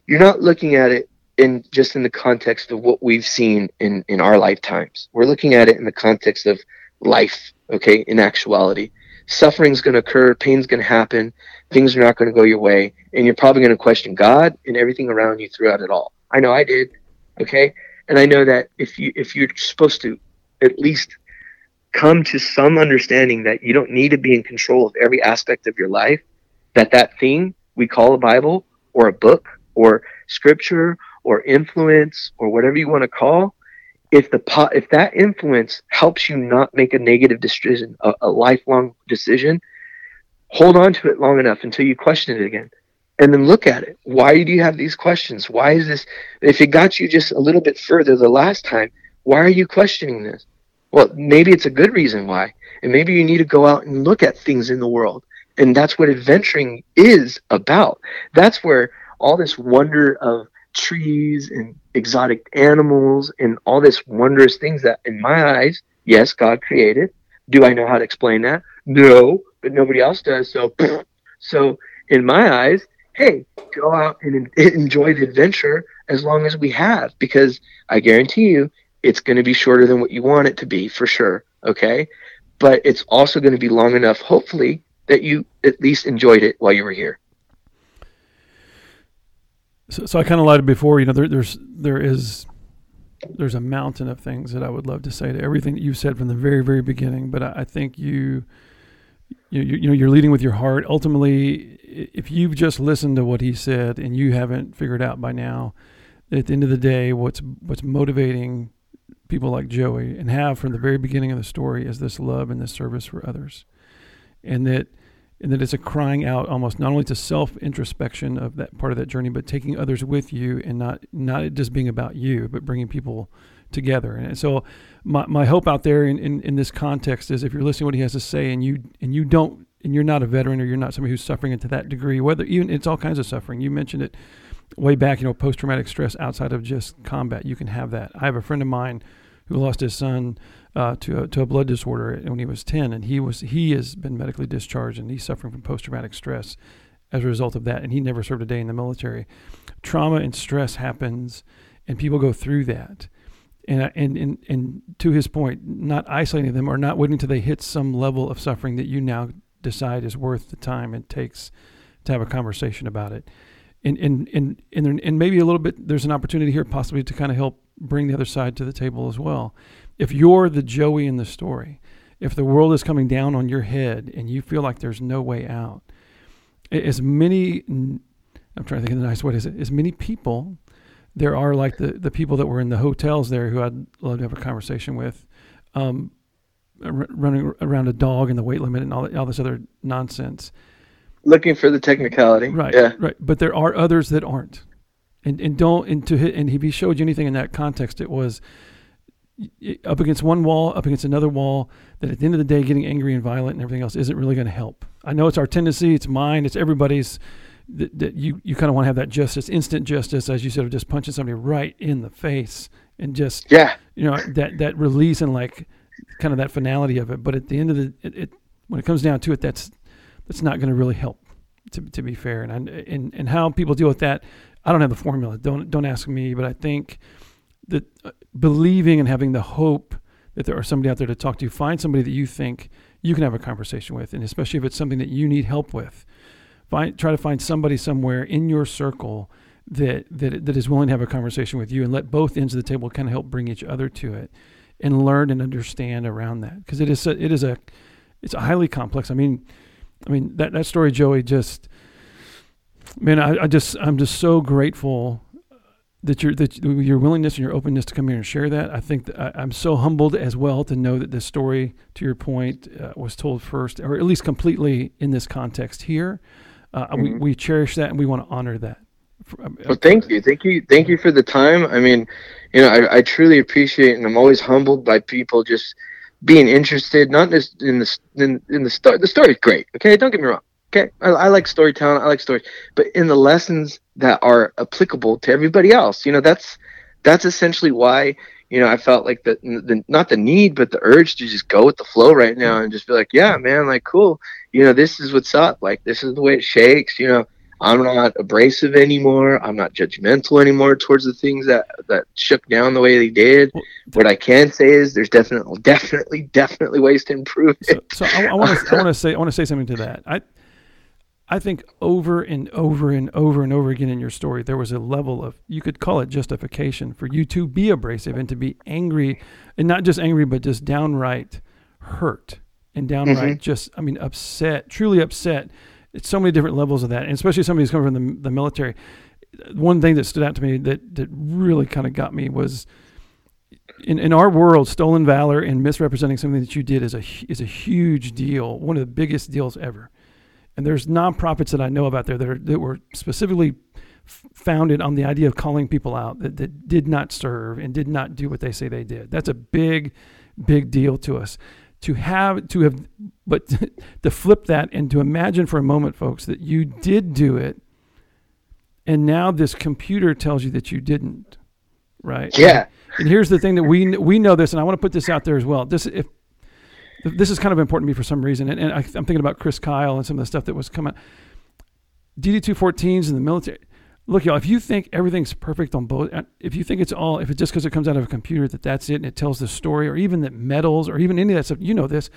you're not looking at it in just in the context of what we've seen in in our lifetimes. We're looking at it in the context of life. Okay, in actuality, suffering's going to occur, pain's going to happen, things are not going to go your way, and you're probably going to question God and everything around you throughout it all. I know I did. Okay, and I know that if you if you're supposed to at least come to some understanding that you don't need to be in control of every aspect of your life, that that thing we call a Bible or a book or scripture or influence or whatever you want to call, if the if that influence helps you not make a negative decision, a, a lifelong decision, hold on to it long enough until you question it again and then look at it. Why do you have these questions? Why is this? If it got you just a little bit further the last time, why are you questioning this? Well, maybe it's a good reason why. And maybe you need to go out and look at things in the world. And that's what adventuring is about. That's where all this wonder of trees and exotic animals and all this wondrous things that, in my eyes, yes, God created. Do I know how to explain that? No, but nobody else does. So, so in my eyes, hey, go out and enjoy the adventure as long as we have, because I guarantee you it's going to be shorter than what you want it to be for sure. Okay. But it's also going to be long enough, hopefully, that you at least enjoyed it while you were here. So, so I kind of lied before. You know, there, there's there is there's a mountain of things that I would love to say to everything that you've said from the very very beginning. But I, I think you you, you know you're leading with your heart. Ultimately, if you've just listened to what he said and you haven't figured out by now, at the end of the day, what's what's motivating people like Joey and have from the very beginning of the story is this love and this service for others, and that and that it's a crying out almost not only to self introspection of that part of that journey, but taking others with you and not not just being about you, but bringing people together. And so my, my hope out there in, in, in this context is if you're listening to what he has to say and you and you don't and you're not a veteran or you're not somebody who's suffering it to that degree, whether even it's all kinds of suffering. You mentioned it way back, you know, post traumatic stress outside of just combat. You can have that. I have a friend of mine who lost his son uh, to a, to a blood disorder when he was 10, and he was he has been medically discharged and he's suffering from post traumatic stress as a result of that, and he never served a day in the military. Trauma and stress happens, and people go through that. And, uh, and, and, and to his point, not isolating them or not waiting until they hit some level of suffering that you now decide is worth the time it takes to have a conversation about it. And, and, and, and, and maybe a little bit, there's an opportunity here possibly to kind of help bring the other side to the table as well. If you're the Joey in the story, if the world is coming down on your head and you feel like there's no way out, as many, I'm trying to think of the nice way, it? As many people there are like the, the people that were in the hotels there who I'd love to have a conversation with, um, r- running around a dog and the weight limit and all, all this other nonsense. Looking for the technicality. Right. Yeah. Right. But there are others that aren't. And, and don't, and to hit, and if he showed you anything in that context, it was up against one wall, up against another wall, that at the end of the day, getting angry and violent and everything else isn't really going to help. I know it's our tendency, it's mine, it's everybody's that, that you, you kind of want to have that justice, instant justice, as you said, of just punching somebody right in the face and just, yeah, you know, that, that release and like kind of that finality of it. But at the end of the, it, it when it comes down to it, that's, that's not going to really help to, to be fair. And, I, and, and how people deal with that, I don't have the formula. Don't, don't ask me, but I think that uh, believing and having the hope that there are somebody out there to talk to, find somebody that you think you can have a conversation with. And especially if it's something that you need help with, Find, try to find somebody somewhere in your circle that, that that is willing to have a conversation with you and let both ends of the table kind of help bring each other to it and learn and understand around that because it is a, it is a it's highly complex. I mean, I mean that that story, Joey, just man, I, I just I'm just so grateful that your that your willingness and your openness to come here and share that. I think that I, am so humbled as well to know that this story, to your point, uh, was told first, or at least completely in this context here. Uh, mm-hmm. we, we cherish that and we want to honor that. Um, well, thank you, thank you, thank you for the time. I mean, you know, I, I truly appreciate, and I'm always humbled by people just being interested, not just in the in, in the story. The story's great. Okay, don't get me wrong. Okay, I, I like storytelling. I like stories, but in the lessons that are applicable to everybody else, you know, that's that's essentially why you know I felt like the, the not the need, but the urge to just go with the flow right now and just be like, yeah, man, like cool you know, this is what's up. Like, this is the way it shakes. You know, I'm not abrasive anymore. I'm not judgmental anymore towards the things that that shook down the way they did. what I can say is there's definitely, definitely, definitely ways to improve it. So, so I want to, I want to say, I want to say something to that. I, I think over and over and over and over again in your story, there was a level of you could call it justification for you to be abrasive and to be angry, and not just angry, but just downright hurt and downright mm-hmm. just, I mean, upset, truly upset. It's so many different levels of that, and especially somebody who's coming from the, the military. One thing that stood out to me that, that really kind of got me was in, in our world, stolen valor and misrepresenting something that you did is a is a huge deal, one of the biggest deals ever. And there's nonprofits that I know about there that are that were specifically founded on the idea of calling people out that, that did not serve and did not do what they say they did. That's a big, big deal to us. To have to have but to flip that and to imagine for a moment folks that you did do it and now this computer tells you that you didn't right? Yeah. And here's the thing that we we know this and i want to put this out there as well. This if this is kind of important to me for some reason and, and I, am thinking about chris kyle and some of the stuff that was coming DD 214s in the military look, y'all, if you think everything's perfect on both, uh, if you think it's all, if it's just because it comes out of a computer that that's it and it tells the story, or even that medals, or even any of that stuff, you know this.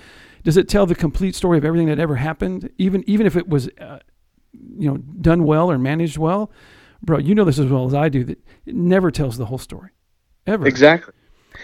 Does it tell the complete story of everything that ever happened, even even if it was, uh, you know, done well or managed well? bro, you know this as well as I do that it never tells the whole story, ever. Exactly.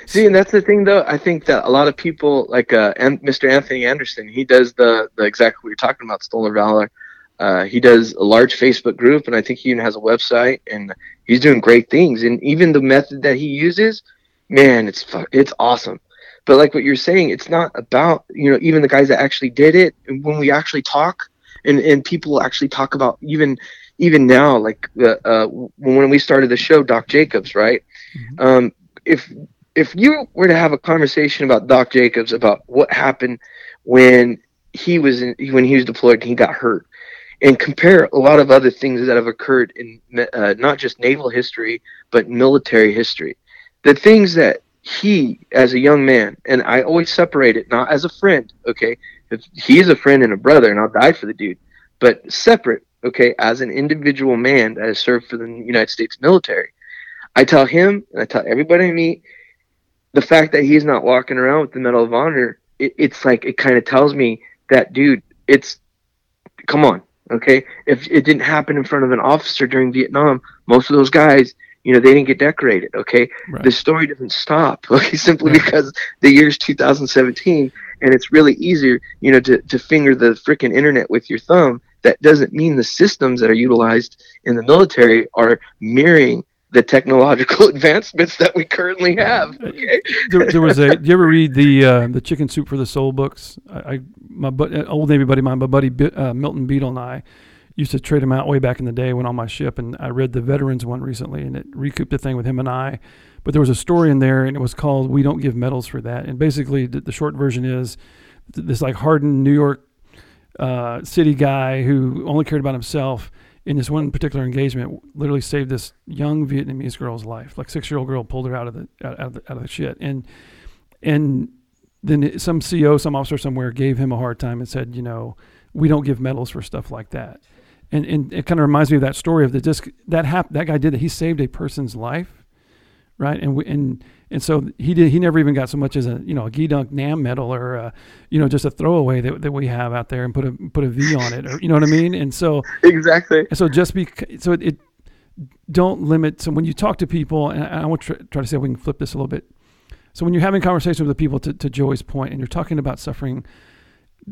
See, and that's the thing, though. I think that a lot of people, like uh, Mr. Anthony Anderson, he does the the exactly what you're talking about, stolen valor. Uh, he does a large Facebook group, and I think he even has a website, and he's doing great things. And even the method that he uses, man, it's it's awesome. But like what you're saying, it's not about you know even the guys that actually did it. And when we actually talk, and and people actually talk about even even now, like uh, uh, when we started the show, Doc Jacobs, right? Mm-hmm. Um, if if you were to have a conversation about Doc Jacobs about what happened when he was in, when he was deployed and he got hurt, and compare a lot of other things that have occurred in uh, not just naval history but military history, the things that he, as a young man, and I always separate it not as a friend, okay, if he's a friend and a brother, and I'll die for the dude, but separate okay, as an individual man that has served for the United States military. I tell him and I tell everybody I meet the fact that he's not walking around with the Medal of Honor, it, it's like it kind of tells me that dude, it's come on, okay. If it didn't happen in front of an officer during Vietnam, most of those guys, you know, they didn't get decorated. Okay, right. the story doesn't stop. Okay, simply right. because the year's 2017, and it's really easier, you know, to to finger the freaking internet with your thumb that doesn't mean the systems that are utilized in the military are mirroring the technological advancements that we currently have. Okay? there, there, was a. Do you ever read the uh, the Chicken Soup for the Soul books? I, I my uh, old Navy buddy, mine, my buddy uh, Milton Beadle and I used to trade them out way back in the day when on my ship, and I read the veterans one recently, and it recouped the thing with him and I. But there was a story in there, and it was called "We Don't Give Medals for That." And basically, the, the short version is this like hardened New York uh, city guy who only cared about himself in this one particular engagement literally saved this young Vietnamese girl's life. Like six year old girl pulled her out of the out of the, out of the shit, and and then some CEO, some officer somewhere gave him a hard time and said, you know, we don't give medals for stuff like that. And and it kind of reminds me of that story of the disc that happened. That guy did that. He saved a person's life, right? And we, and and so he did. He never even got so much as a you know a Gedunk Nam medal or a, you know just a throwaway that, that we have out there and put a put a V on it or you know what I mean. And so exactly. And so just be so it, it don't limit. So when you talk to people, and I, I want to try, try to see if we can flip this a little bit. So when you're having conversations with the people, to, to Joey's point, and you're talking about suffering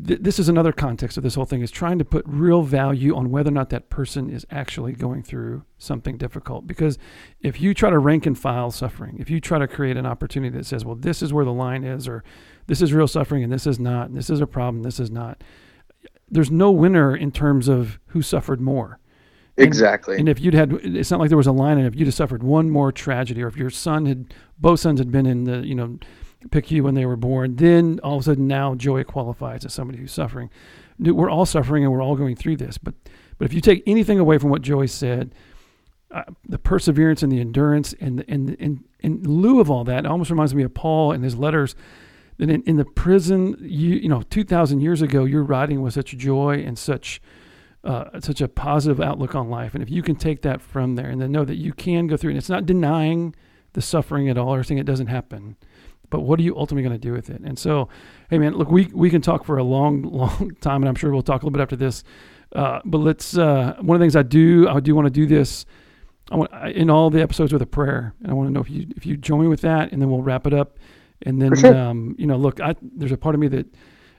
th- this is another context of this whole thing is trying to put real value on whether or not that person is actually going through something difficult. Because if you try to rank and file suffering if you try to create an opportunity that says well this is where the line is or this is real suffering and this is not and this is a problem this is not there's no winner in terms of who suffered more. And, exactly. and if you'd had it's not like there was a line and if you'd have suffered one more tragedy or if your son had both sons had been in the you know PICU when they were born. Then all of a sudden now Joey qualifies as somebody who's suffering. We're all suffering and we're all going through this. But but if you take anything away from what Joey said, uh, the perseverance and the endurance and and and in lieu of all that, it almost reminds me of Paul and his letters. That in, in the prison, you you know, two thousand years ago, you're writing was such joy and such uh, such a positive outlook on life. And if you can take that from there and then know that you can go through, and it's not denying the suffering at all or saying it doesn't happen, but what are you ultimately going to do with it? And so, hey man, look, we we can talk for a long, long time, and I'm sure we'll talk a little bit after this. Uh, but let's. Uh, one of the things I do, I do want to do this. I want in all the episodes with a prayer, and I want to know if you if you join me with that, and then we'll wrap it up. And then, sure. um, you know, look, I, there's a part of me that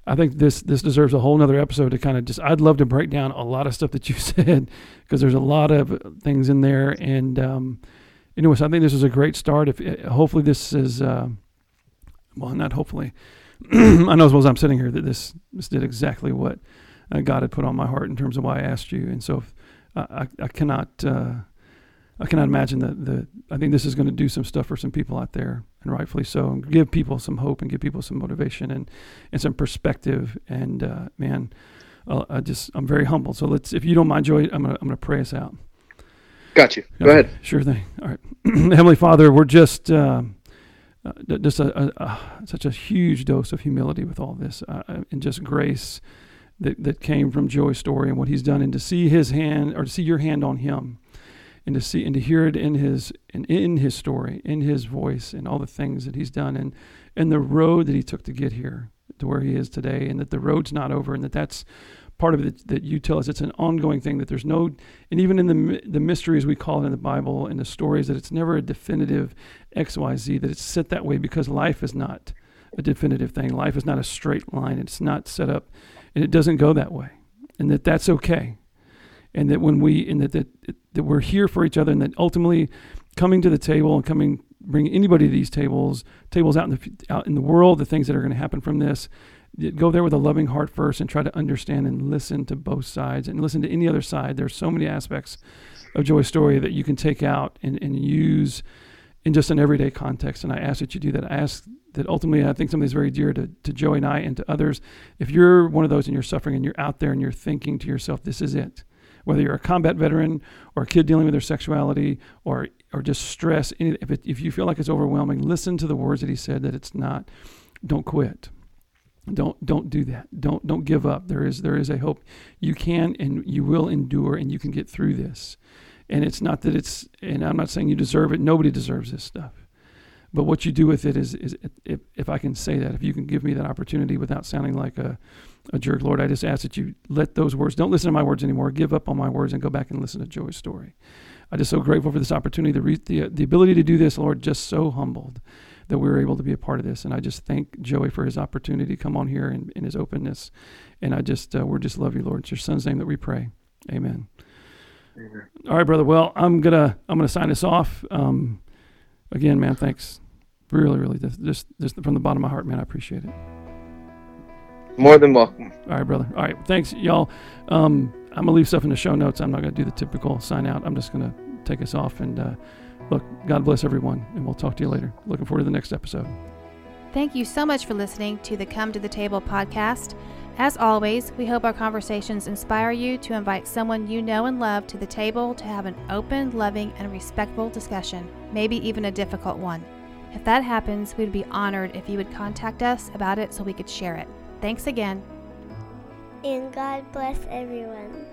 I think this this deserves a whole nother episode to kind of just. I'd love to break down a lot of stuff that you said because there's a lot of things in there. And um, anyways, I think this is a great start. If hopefully this is. Uh, well, not hopefully. I know as well as I'm sitting here that this this did exactly what uh, God had put on my heart in terms of why I asked you, and so if, uh, I I cannot uh, I cannot imagine that the I think this is going to do some stuff for some people out there, and rightfully so, and give people some hope and give people some motivation and and some perspective. And uh, man, uh, I just I'm very humbled. So let's if you don't mind, Joey, I'm gonna I'm gonna pray us out. Got you. Go okay. ahead. Sure thing. All right, Heavenly Father, we're just. Um, uh, just a, a, a, such a huge dose of humility with all this uh, uh, and just grace that, that came from Joey's story and what he's done and to see his hand or to see your hand on him and to see and to hear it in his in, in his story in his voice and all the things that he's done and and the road that he took to get here to where he is today, and that the road's not over, and that that's part of it that you tell us it's an ongoing thing that there's no and even in the the mysteries we call it in the bible and the stories that it's never a definitive xyz that it's set that way because life is not a definitive thing. Life is not a straight line. It's not set up and it doesn't go that way and that that's okay. And that when we and that that, that we're here for each other and that ultimately coming to the table and coming bring anybody to these tables tables out in the out in the world the things that are going to happen from this go there with a loving heart first and try to understand and listen to both sides and listen to any other side. There's so many aspects of Joey's story that you can take out and, and use in just an everyday context. And I ask that you do that. I ask that ultimately, I think something very dear to, to Joey and I and to others. If you're one of those and you're suffering and you're out there and you're thinking to yourself, this is it, whether you're a combat veteran or a kid dealing with their sexuality or, or just stress, if, it, if you feel like it's overwhelming, listen to the words that he said that it's not. Don't quit don't don't do that. Don't don't give up. There is there is a hope. You can and you will endure and you can get through this. And it's not that it's and i'm not saying you deserve it. Nobody deserves this stuff. But what you do with it is is if, if i can say that if you can give me that opportunity without sounding like a, a jerk lord i just ask that you let those words don't listen to my words anymore. Give up on my words and go back and listen to Joey's story. I'm just so grateful for this opportunity the, re- the, the ability to do this lord just so humbled that we were able to be a part of this. And I just thank Joey for his opportunity to come on here and, and his openness. And I just, uh, we're just love you, Lord. It's your son's name that we pray. Amen. Amen. All right, brother. Well, I'm gonna I'm gonna sign this off. Um, again, man, thanks. Really, really, just, just just from the bottom of my heart, man, I appreciate it. More than welcome. All right, brother. All right, thanks, y'all. Um, I'm gonna leave stuff in the show notes. I'm not gonna do the typical sign out. I'm just gonna take us off and. Uh, Look, God bless everyone, and we'll talk to you later. Looking forward to the next episode. Thank you so much for listening to the Come to the Table podcast. As always, we hope our conversations inspire you to invite someone you know and love to the table to have an open, loving, and respectful discussion, maybe even a difficult one. If that happens, we'd be honored if you would contact us about it so we could share it. Thanks again. And God bless everyone.